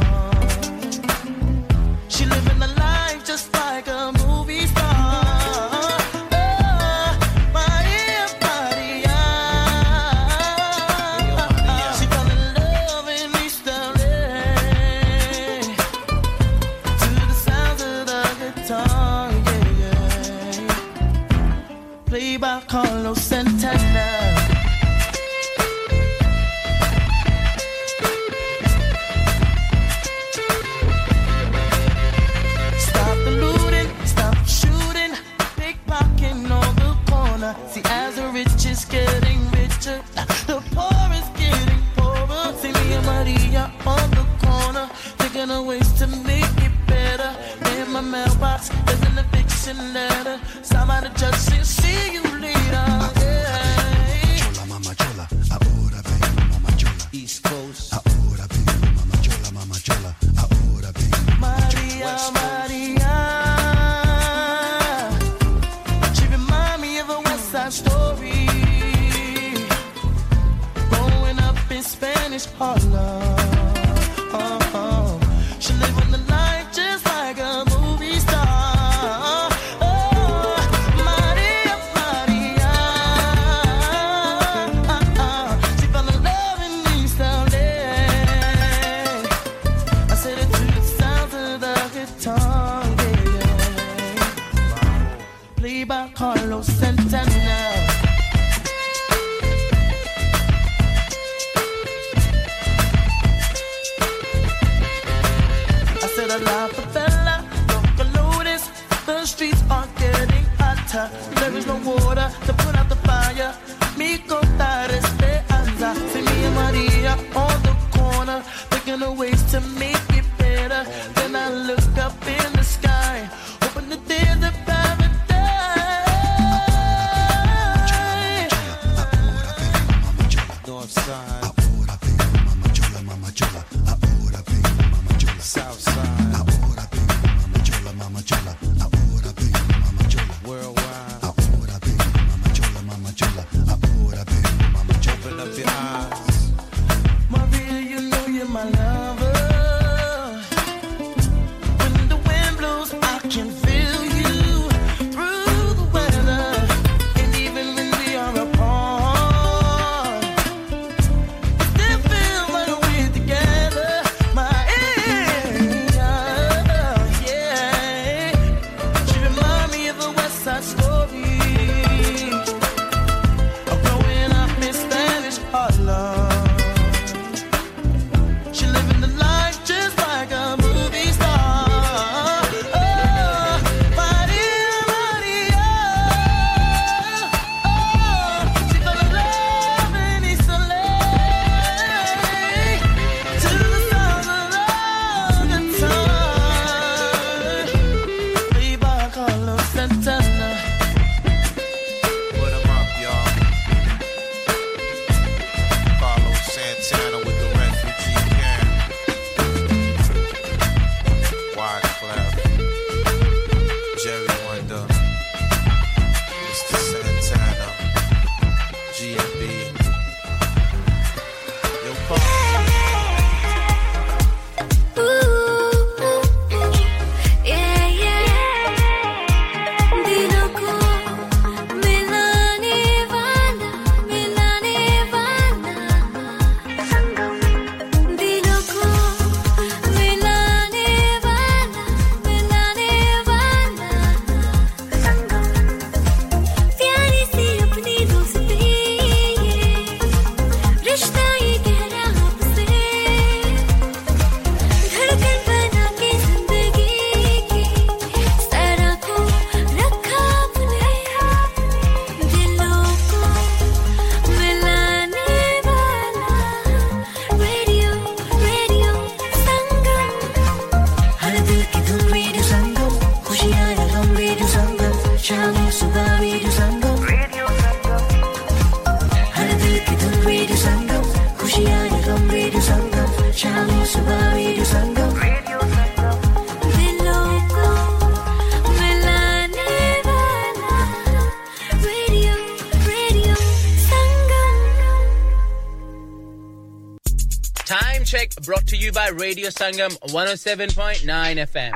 By Radio Sangam 107.9 FM.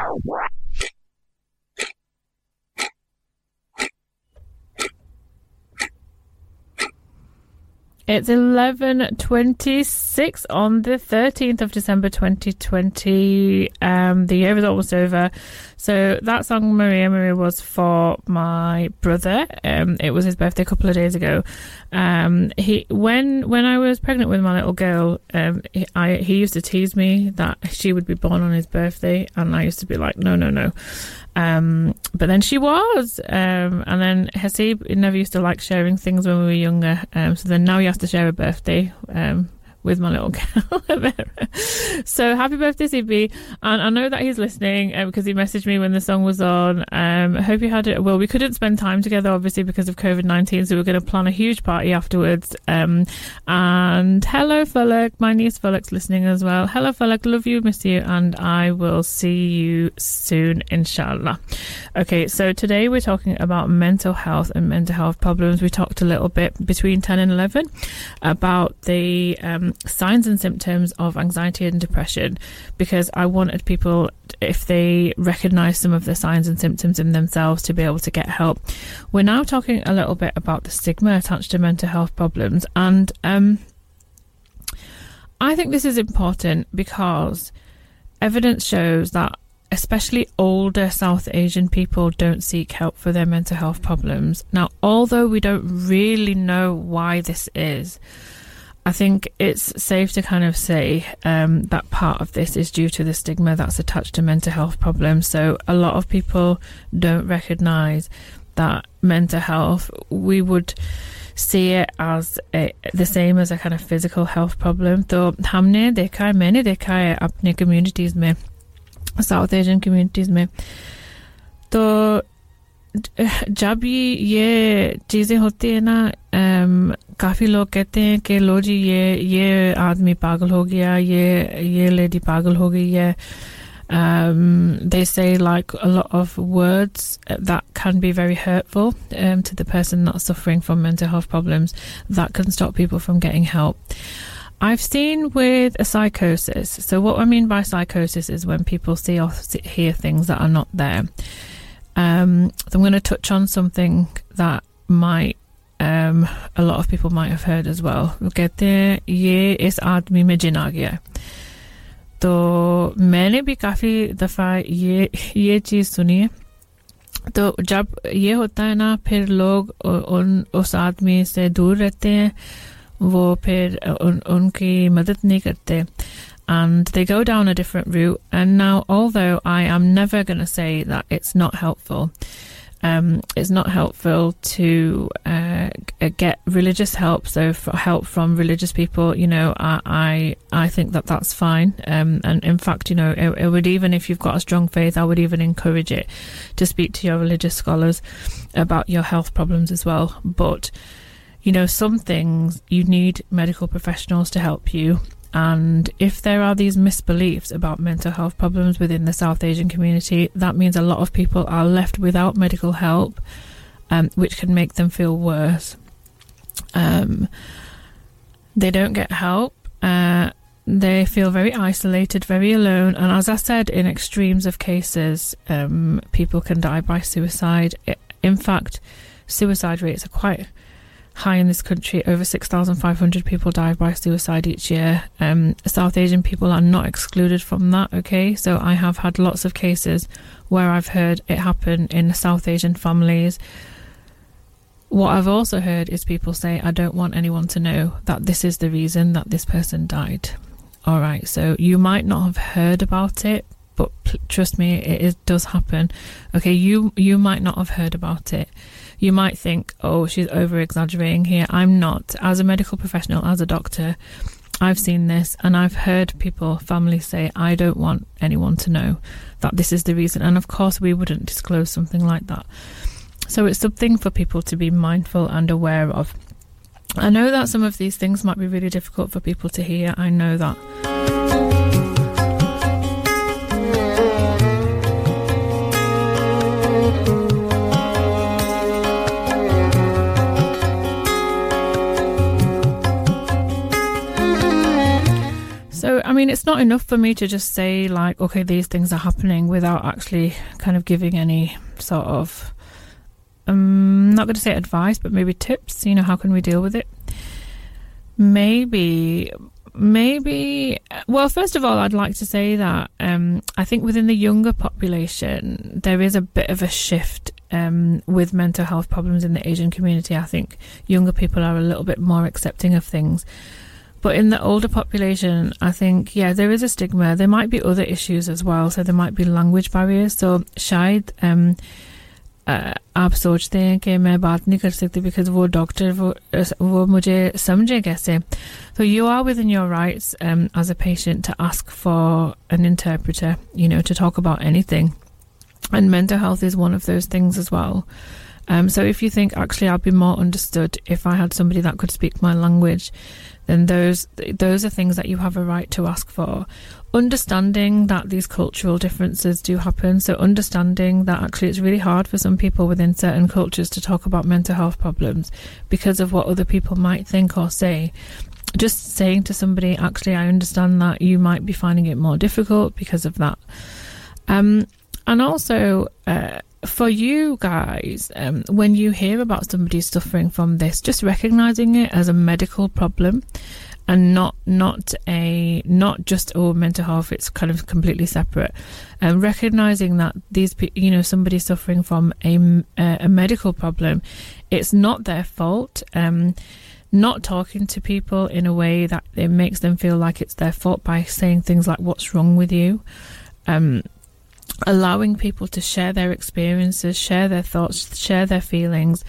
It's 11.26 on the 13th of December 2020. Um, the year was almost over. So that song, Maria Maria, was for my brother. Um, it was his birthday a couple of days ago. Um, he when when I was pregnant with my little girl, um, he, I, he used to tease me that she would be born on his birthday. And I used to be like, no, no, no. Um, but then she was. Um, and then Hasib never used to like sharing things when we were younger. Um, so then now he has to share a birthday. With my little girl. so happy birthday, CB. And I know that he's listening uh, because he messaged me when the song was on. Um, I hope you had it. Well, we couldn't spend time together, obviously, because of COVID 19. So we are going to plan a huge party afterwards. Um, and hello, Falak. My niece Falak's listening as well. Hello, Falak. Love you, miss you. And I will see you soon, inshallah. Okay, so today we're talking about mental health and mental health problems. We talked a little bit between 10 and 11 about the um, signs and symptoms of anxiety and depression because I wanted people, if they recognize some of the signs and symptoms in themselves, to be able to get help. We're now talking a little bit about the stigma attached to mental health problems, and um, I think this is important because evidence shows that especially older South Asian people don't seek help for their mental health problems. Now, although we don't really know why this is, I think it's safe to kind of say um, that part of this is due to the stigma that's attached to mental health problems. So a lot of people don't recognize that mental health, we would see it as a, the same as a kind of physical health problem. तो हमने देखा है मैंने देखा है अपने communities में South Asian communities में तो जब ये ये चीज़ें होती है ना काफ़ी लोग कहते हैं कि लो जी ये ये आदमी पागल हो गया ये ये लेडी पागल हो गई है um, they say like a lot of words that can be very hurtful um, to the person that's suffering from mental health problems that can stop people from getting help. I've seen with a psychosis. So, what I mean by psychosis is when people see or hear things that are not there. Um, I'm going to touch on something that might um, a lot of people might have heard as well. वो कहते हैं ये इस आदमी में जिन आ गया तो मैंने भी काफ़ी दफ़ा ये ये चीज़ सुनी है तो जब ये होता है ना फिर लोग उन उस आदमी से दूर रहते हैं वो फिर उन, उनकी मदद नहीं करते and they go down a different route. And now, although I am never going to say that it's not helpful, um, it's not helpful to uh, get religious help. So, for help from religious people, you know, I I, I think that that's fine. Um, and in fact, you know, it, it, would even if you've got a strong faith, I would even encourage it to speak to your religious scholars about your health problems as well. But you know, some things you need medical professionals to help you and if there are these misbeliefs about mental health problems within the South Asian community, that means a lot of people are left without medical help, um, which can make them feel worse. Um, they don't get help. Uh, they feel very isolated, very alone. And as I said, in extremes of cases, um, people can die by suicide. In fact, suicide rates are quite high in this country. Over 6,500 people die by suicide each year. Um, South Asian people are not excluded from that, okay? So I have had lots of cases where I've heard it happen in South Asian families. What I've also heard is people say, I don't want anyone to know that this is the reason that this person died. All right, so you might not have heard about it, but trust me, it, it does happen. Okay, you you might not have heard about it you might think, oh, she's over exaggerating here. I'm not. As a medical professional, as a doctor, I've seen this and I've heard people, families say, I don't want anyone to know that this is the reason. And of course, we wouldn't disclose something like that. So it's something for people to be mindful and aware of. I know that some of these things might be really difficult for people to hear. I know that. So, I mean, it's not enough for me to just say, like, okay, these things are happening without actually kind of giving any sort of, um, not going to say advice, but maybe tips. You know, how can we deal with it? Maybe, maybe, well, first of all, I'd like to say that um, I think within the younger population, there is a bit of a shift um, with mental health problems in the Asian community. I think younger people are a little bit more accepting of things. But in the older population, I think, yeah, there is a stigma. There might be other issues as well. So there might be language barriers. So शायद um, uh, आप सोचते हैं कि मैं बात नहीं कर सकती because वो डॉक्टर वो वो मुझे समझे कैसे so you are within your rights um, as a patient to ask for an interpreter you know to talk about anything and mental health is one of those things as well um, so if you think actually I'd be more understood if I had somebody that could speak my language then those those are things that you have a right to ask for. Understanding that these cultural differences do happen, so understanding that actually it's really hard for some people within certain cultures to talk about mental health problems because of what other people might think or say. Just saying to somebody, actually, I understand that you might be finding it more difficult because of that. Um, and also, uh, for you guys, um, when you hear about somebody suffering from this, just recognizing it as a medical problem and not not a not just oh mental health it's kind of completely separate. And um, recognizing that these you know somebody suffering from a, a medical problem it's not their fault um, not talking to people in a way that it makes them feel like it's their fault by saying things like what's wrong with you? Um, allowing people to share their experiences, share their thoughts, share their feelings,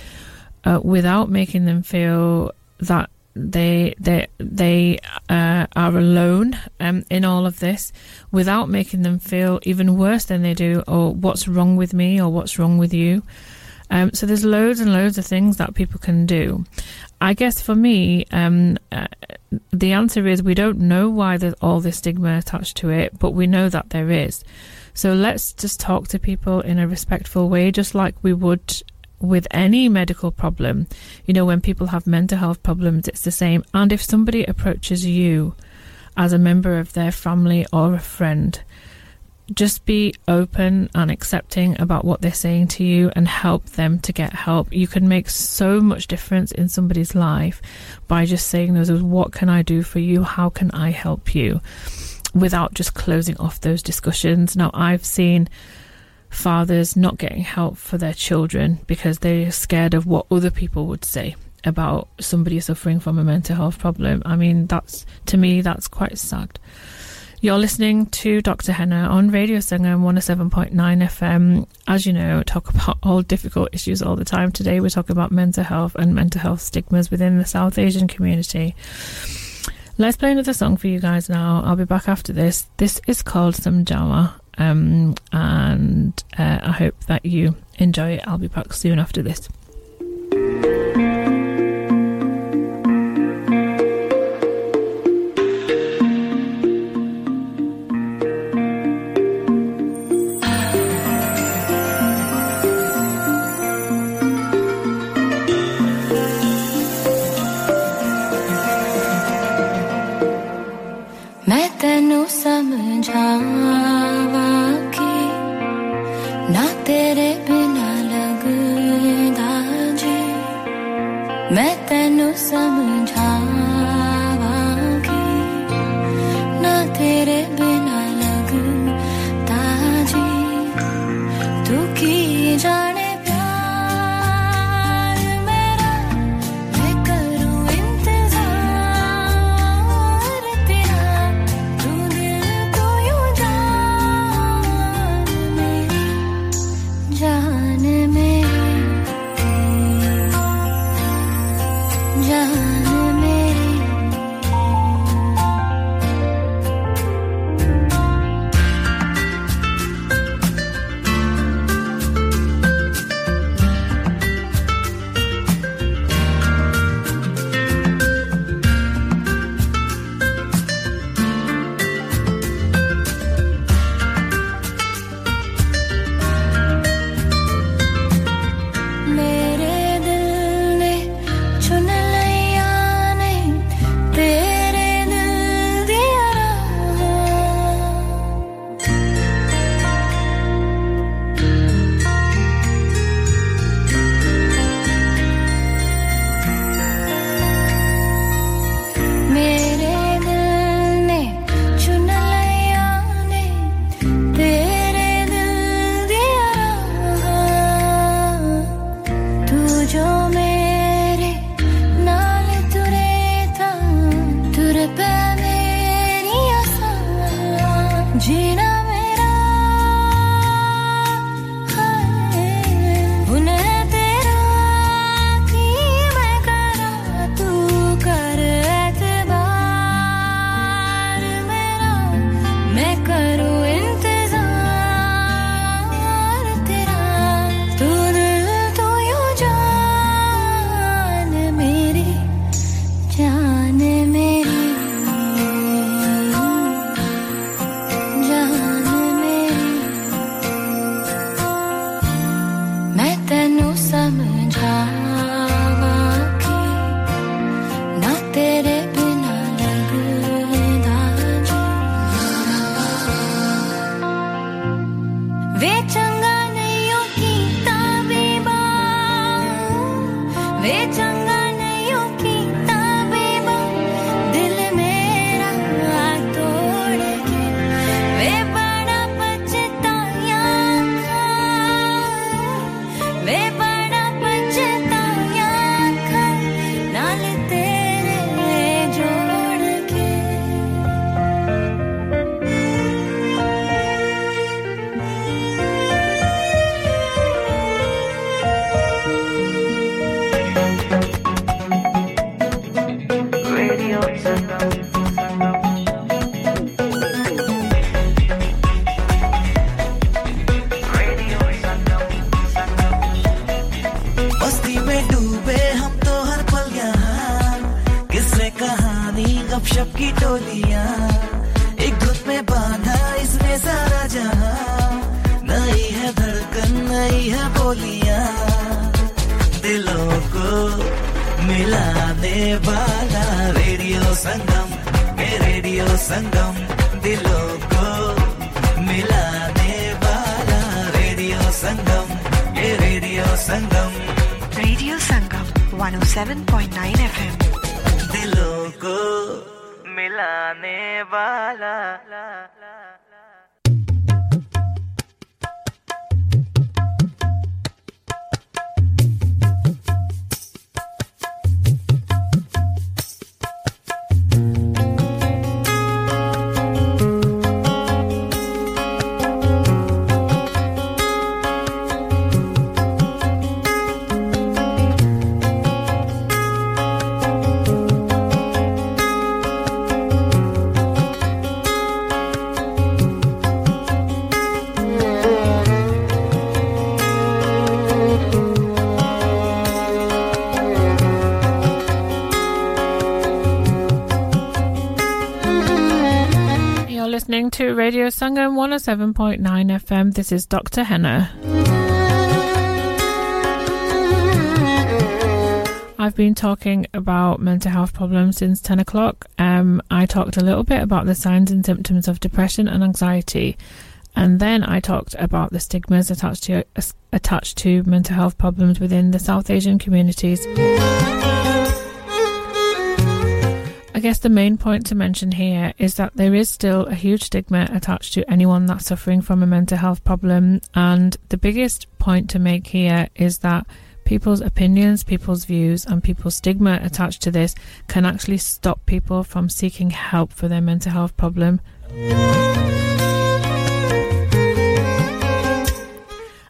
uh, without making them feel that they they they uh, are alone um, in all of this, without making them feel even worse than they do, or what's wrong with me, or what's wrong with you. Um, so there's loads and loads of things that people can do. I guess for me, um, uh, the answer is we don't know why there's all this stigma attached to it, but we know that there is. So let's just talk to people in a respectful way, just like we would with any medical problem. You know, when people have mental health problems, it's the same. And if somebody approaches you as a member of their family or a friend, just be open and accepting about what they're saying to you and help them to get help. You can make so much difference in somebody's life by just saying those what can I do for you? How can I help you? Without just closing off those discussions. Now, I've seen fathers not getting help for their children because they're scared of what other people would say about somebody suffering from a mental health problem. I mean, that's to me, that's quite sad. You're listening to Dr. Henna on Radio Sangam 107.9 FM. As you know, talk about all difficult issues all the time. Today, we're talking about mental health and mental health stigmas within the South Asian community. Let's play another song for you guys now. I'll be back after this. This is called Samjhawan, um, and uh, I hope that you enjoy it. I'll be back soon after this. Listening to Radio Sangam 107.9 FM. This is Dr. Henna. I've been talking about mental health problems since 10 o'clock. Um, I talked a little bit about the signs and symptoms of depression and anxiety. And then I talked about the stigmas attached to attached to mental health problems within the South Asian communities. I guess the main point to mention here is that there is still a huge stigma attached to anyone that's suffering from a mental health problem. And the biggest point to make here is that people's opinions, people's views, and people's stigma attached to this can actually stop people from seeking help for their mental health problem.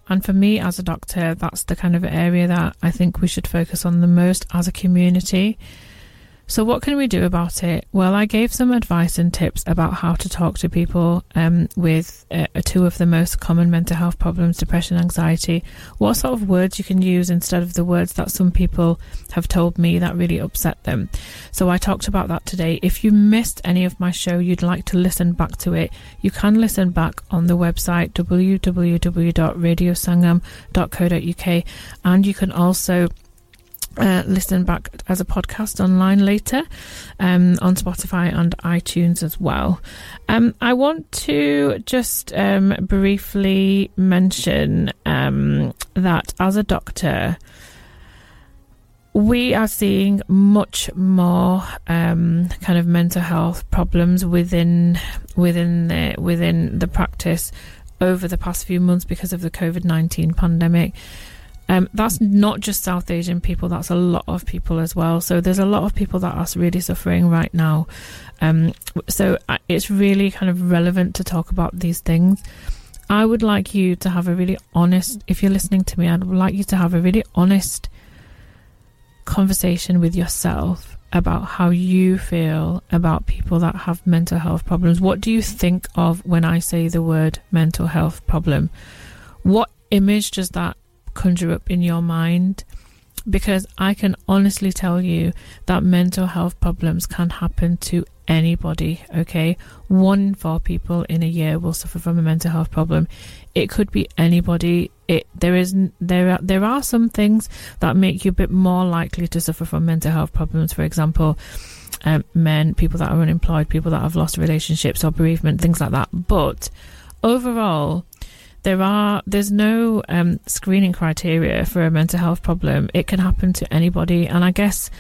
And for me as a doctor, that's the kind of area that I think we should focus on the most as a community. So, what can we do about it? Well, I gave some advice and tips about how to talk to people um, with uh, two of the most common mental health problems depression, anxiety. What sort of words you can use instead of the words that some people have told me that really upset them. So, I talked about that today. If you missed any of my show, you'd like to listen back to it, you can listen back on the website www.radiosangam.co.uk and you can also uh, listen back as a podcast online later um, on Spotify and iTunes as well. Um, I want to just um, briefly mention um, that as a doctor, we are seeing much more um, kind of mental health problems within within the within the practice over the past few months because of the COVID nineteen pandemic. Um, that's not just South Asian people, that's a lot of people as well. So there's a lot of people that are really suffering right now. Um, so uh, it's really kind of relevant to talk about these things. I would like you to have a really honest, if you're listening to me, I'd like you to have a really honest conversation with yourself about how you feel about people that have mental health problems. What do you think of when I say the word mental health problem? What image does that conjure up in your mind because I can honestly tell you that mental health problems can happen to anybody. Okay, one in four people in a year will suffer from a mental health problem. It could be anybody. It there is there are there are some things that make you a bit more likely to suffer from mental health problems. For example, um, men, people that are unemployed, people that have lost relationships or bereavement, things like that. But overall, there are there's no um, screening criteria for a mental health problem. It can happen to anybody, and I guess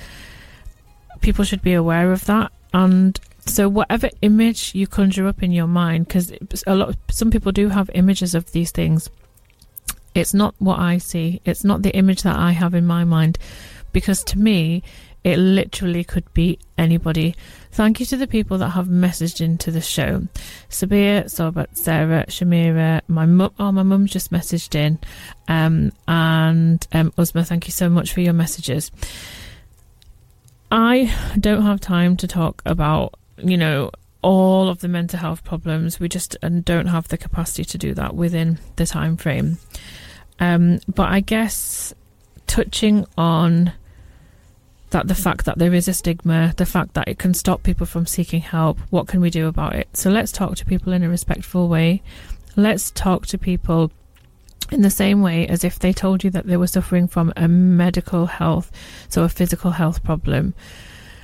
people should be aware of that. And so, whatever image you conjure up in your mind, because a lot, some people do have images of these things. It's not what I see. It's not the image that I have in my mind, because to me, it literally could be anybody. Thank you to the people that have messaged into the show. Sabir, Sobat, Sarah, Shamira, my mum, oh, my mum's just messaged in. Um, and um, Uzma, thank you so much for your messages. I don't have time to talk about, you know, all of the mental health problems. We just don't have the capacity to do that within the time frame. Um, but I guess touching on that the fact that there is a stigma, the fact that it can stop people from seeking help, what can we do about it? So let's talk to people in a respectful way. Let's talk to people in the same way as if they told you that they were suffering from a medical health, so a physical health problem.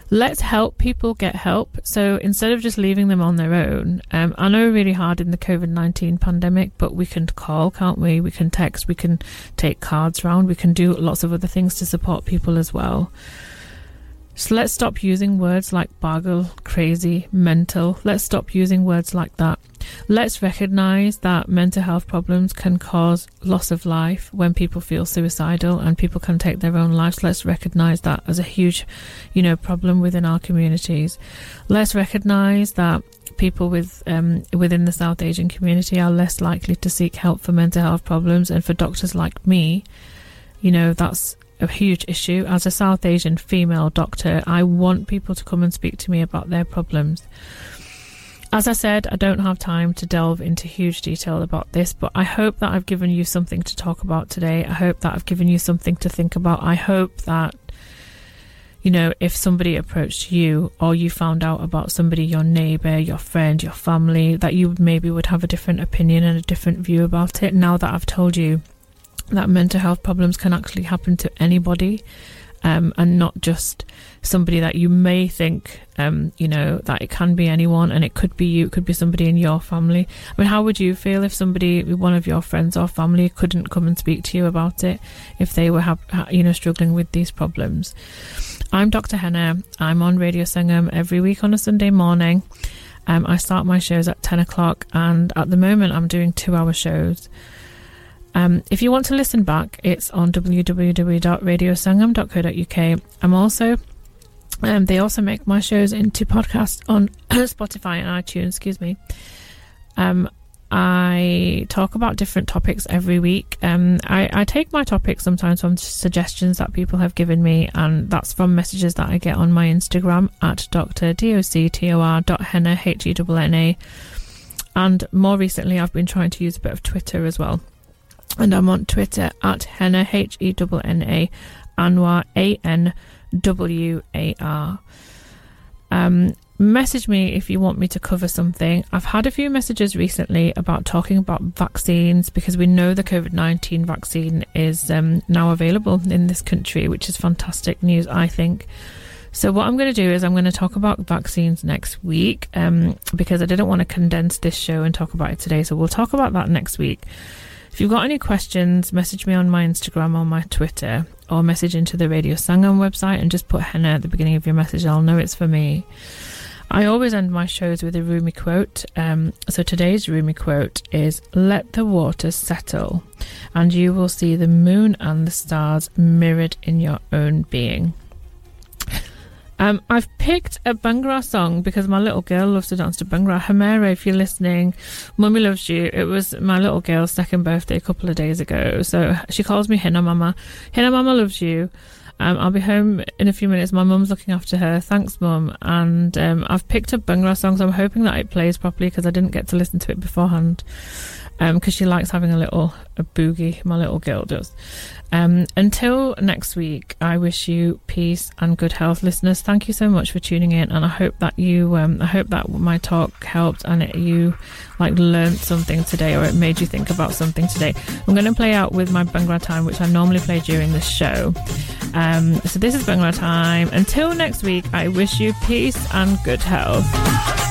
Let's help people get help. So instead of just leaving them on their own, um, I know really hard in the COVID 19 pandemic, but we can call, can't we? We can text, we can take cards around, we can do lots of other things to support people as well. So let's stop using words like pagal, crazy, mental. Let's stop using words like that. Let's recognize that mental health problems can cause loss of life when people feel suicidal and people can take their own lives. Let's recognize that as a huge, you know, problem within our communities. Let's recognize that people with um, within the South Asian community are less likely to seek help for mental health problems and for doctors like me, you know, that's a huge issue. As a South Asian female doctor, I want people to come and speak to me about their problems. As I said, I don't have time to delve into huge detail about this, but I hope that I've given you something to talk about today. I hope that I've given you something to think about. I hope that, you know, if somebody approached you or you found out about somebody, your neighbour, your friend, your family, that you maybe would have a different opinion and a different view about it now that I've told you that mental health problems can actually happen to anybody um, and not just somebody that you may think, um, you know, that it can be anyone and it could be you, it could be somebody in your family. I mean, how would you feel if somebody, one of your friends or family, couldn't come and speak to you about it if they were, ha- you know, struggling with these problems? I'm Dr. Henna. I'm on Radio Sangam every week on a Sunday morning. Um, I start my shows at 10 o'clock, and at the moment, I'm doing two hour shows. Um, if you want to listen back, it's on www.radiosangam.co.uk. I'm also um, they also make my shows into podcasts on Spotify and iTunes. Excuse me. Um, I talk about different topics every week. Um, I, I take my topics sometimes from suggestions that people have given me, and that's from messages that I get on my Instagram at Dr. D-O-C-T-O-R dot henna, H-E-N-N-A. And more recently, I've been trying to use a bit of Twitter as well and I'm on Twitter at Henna H E N N A Anwar A N W A R. Um, message me if you want me to cover something. I've had a few messages recently about talking about vaccines because we know the COVID 19 vaccine is um, now available in this country, which is fantastic news, I think. So, what I'm going to do is I'm going to talk about vaccines next week um, because I didn't want to condense this show and talk about it today. So, we'll talk about that next week. If you've got any questions, message me on my Instagram or my Twitter, or message into the Radio Sangam website and just put henna at the beginning of your message. I'll know it's for me. I always end my shows with a Rumi quote. Um, so today's Rumi quote is Let the waters settle, and you will see the moon and the stars mirrored in your own being. Um, I've picked a Bhangra song because my little girl loves to dance to Bhangra. Hamera, if you're listening, Mummy loves you. It was my little girl's second birthday a couple of days ago. So she calls me Hina Mama. Hina Mama loves you. Um, I'll be home in a few minutes. My mum's looking after her. Thanks, mum. And um, I've picked up Bhangra songs. I'm hoping that it plays properly because I didn't get to listen to it beforehand. Because um, she likes having a little a boogie. My little girl does. Um, until next week, I wish you peace and good health, listeners. Thank you so much for tuning in, and I hope that you, um, I hope that my talk helped and it, you like learned something today, or it made you think about something today. I'm going to play out with my Bhangra time, which I normally play during the show. Um, so this is Bhangra time. Until next week, I wish you peace and good health.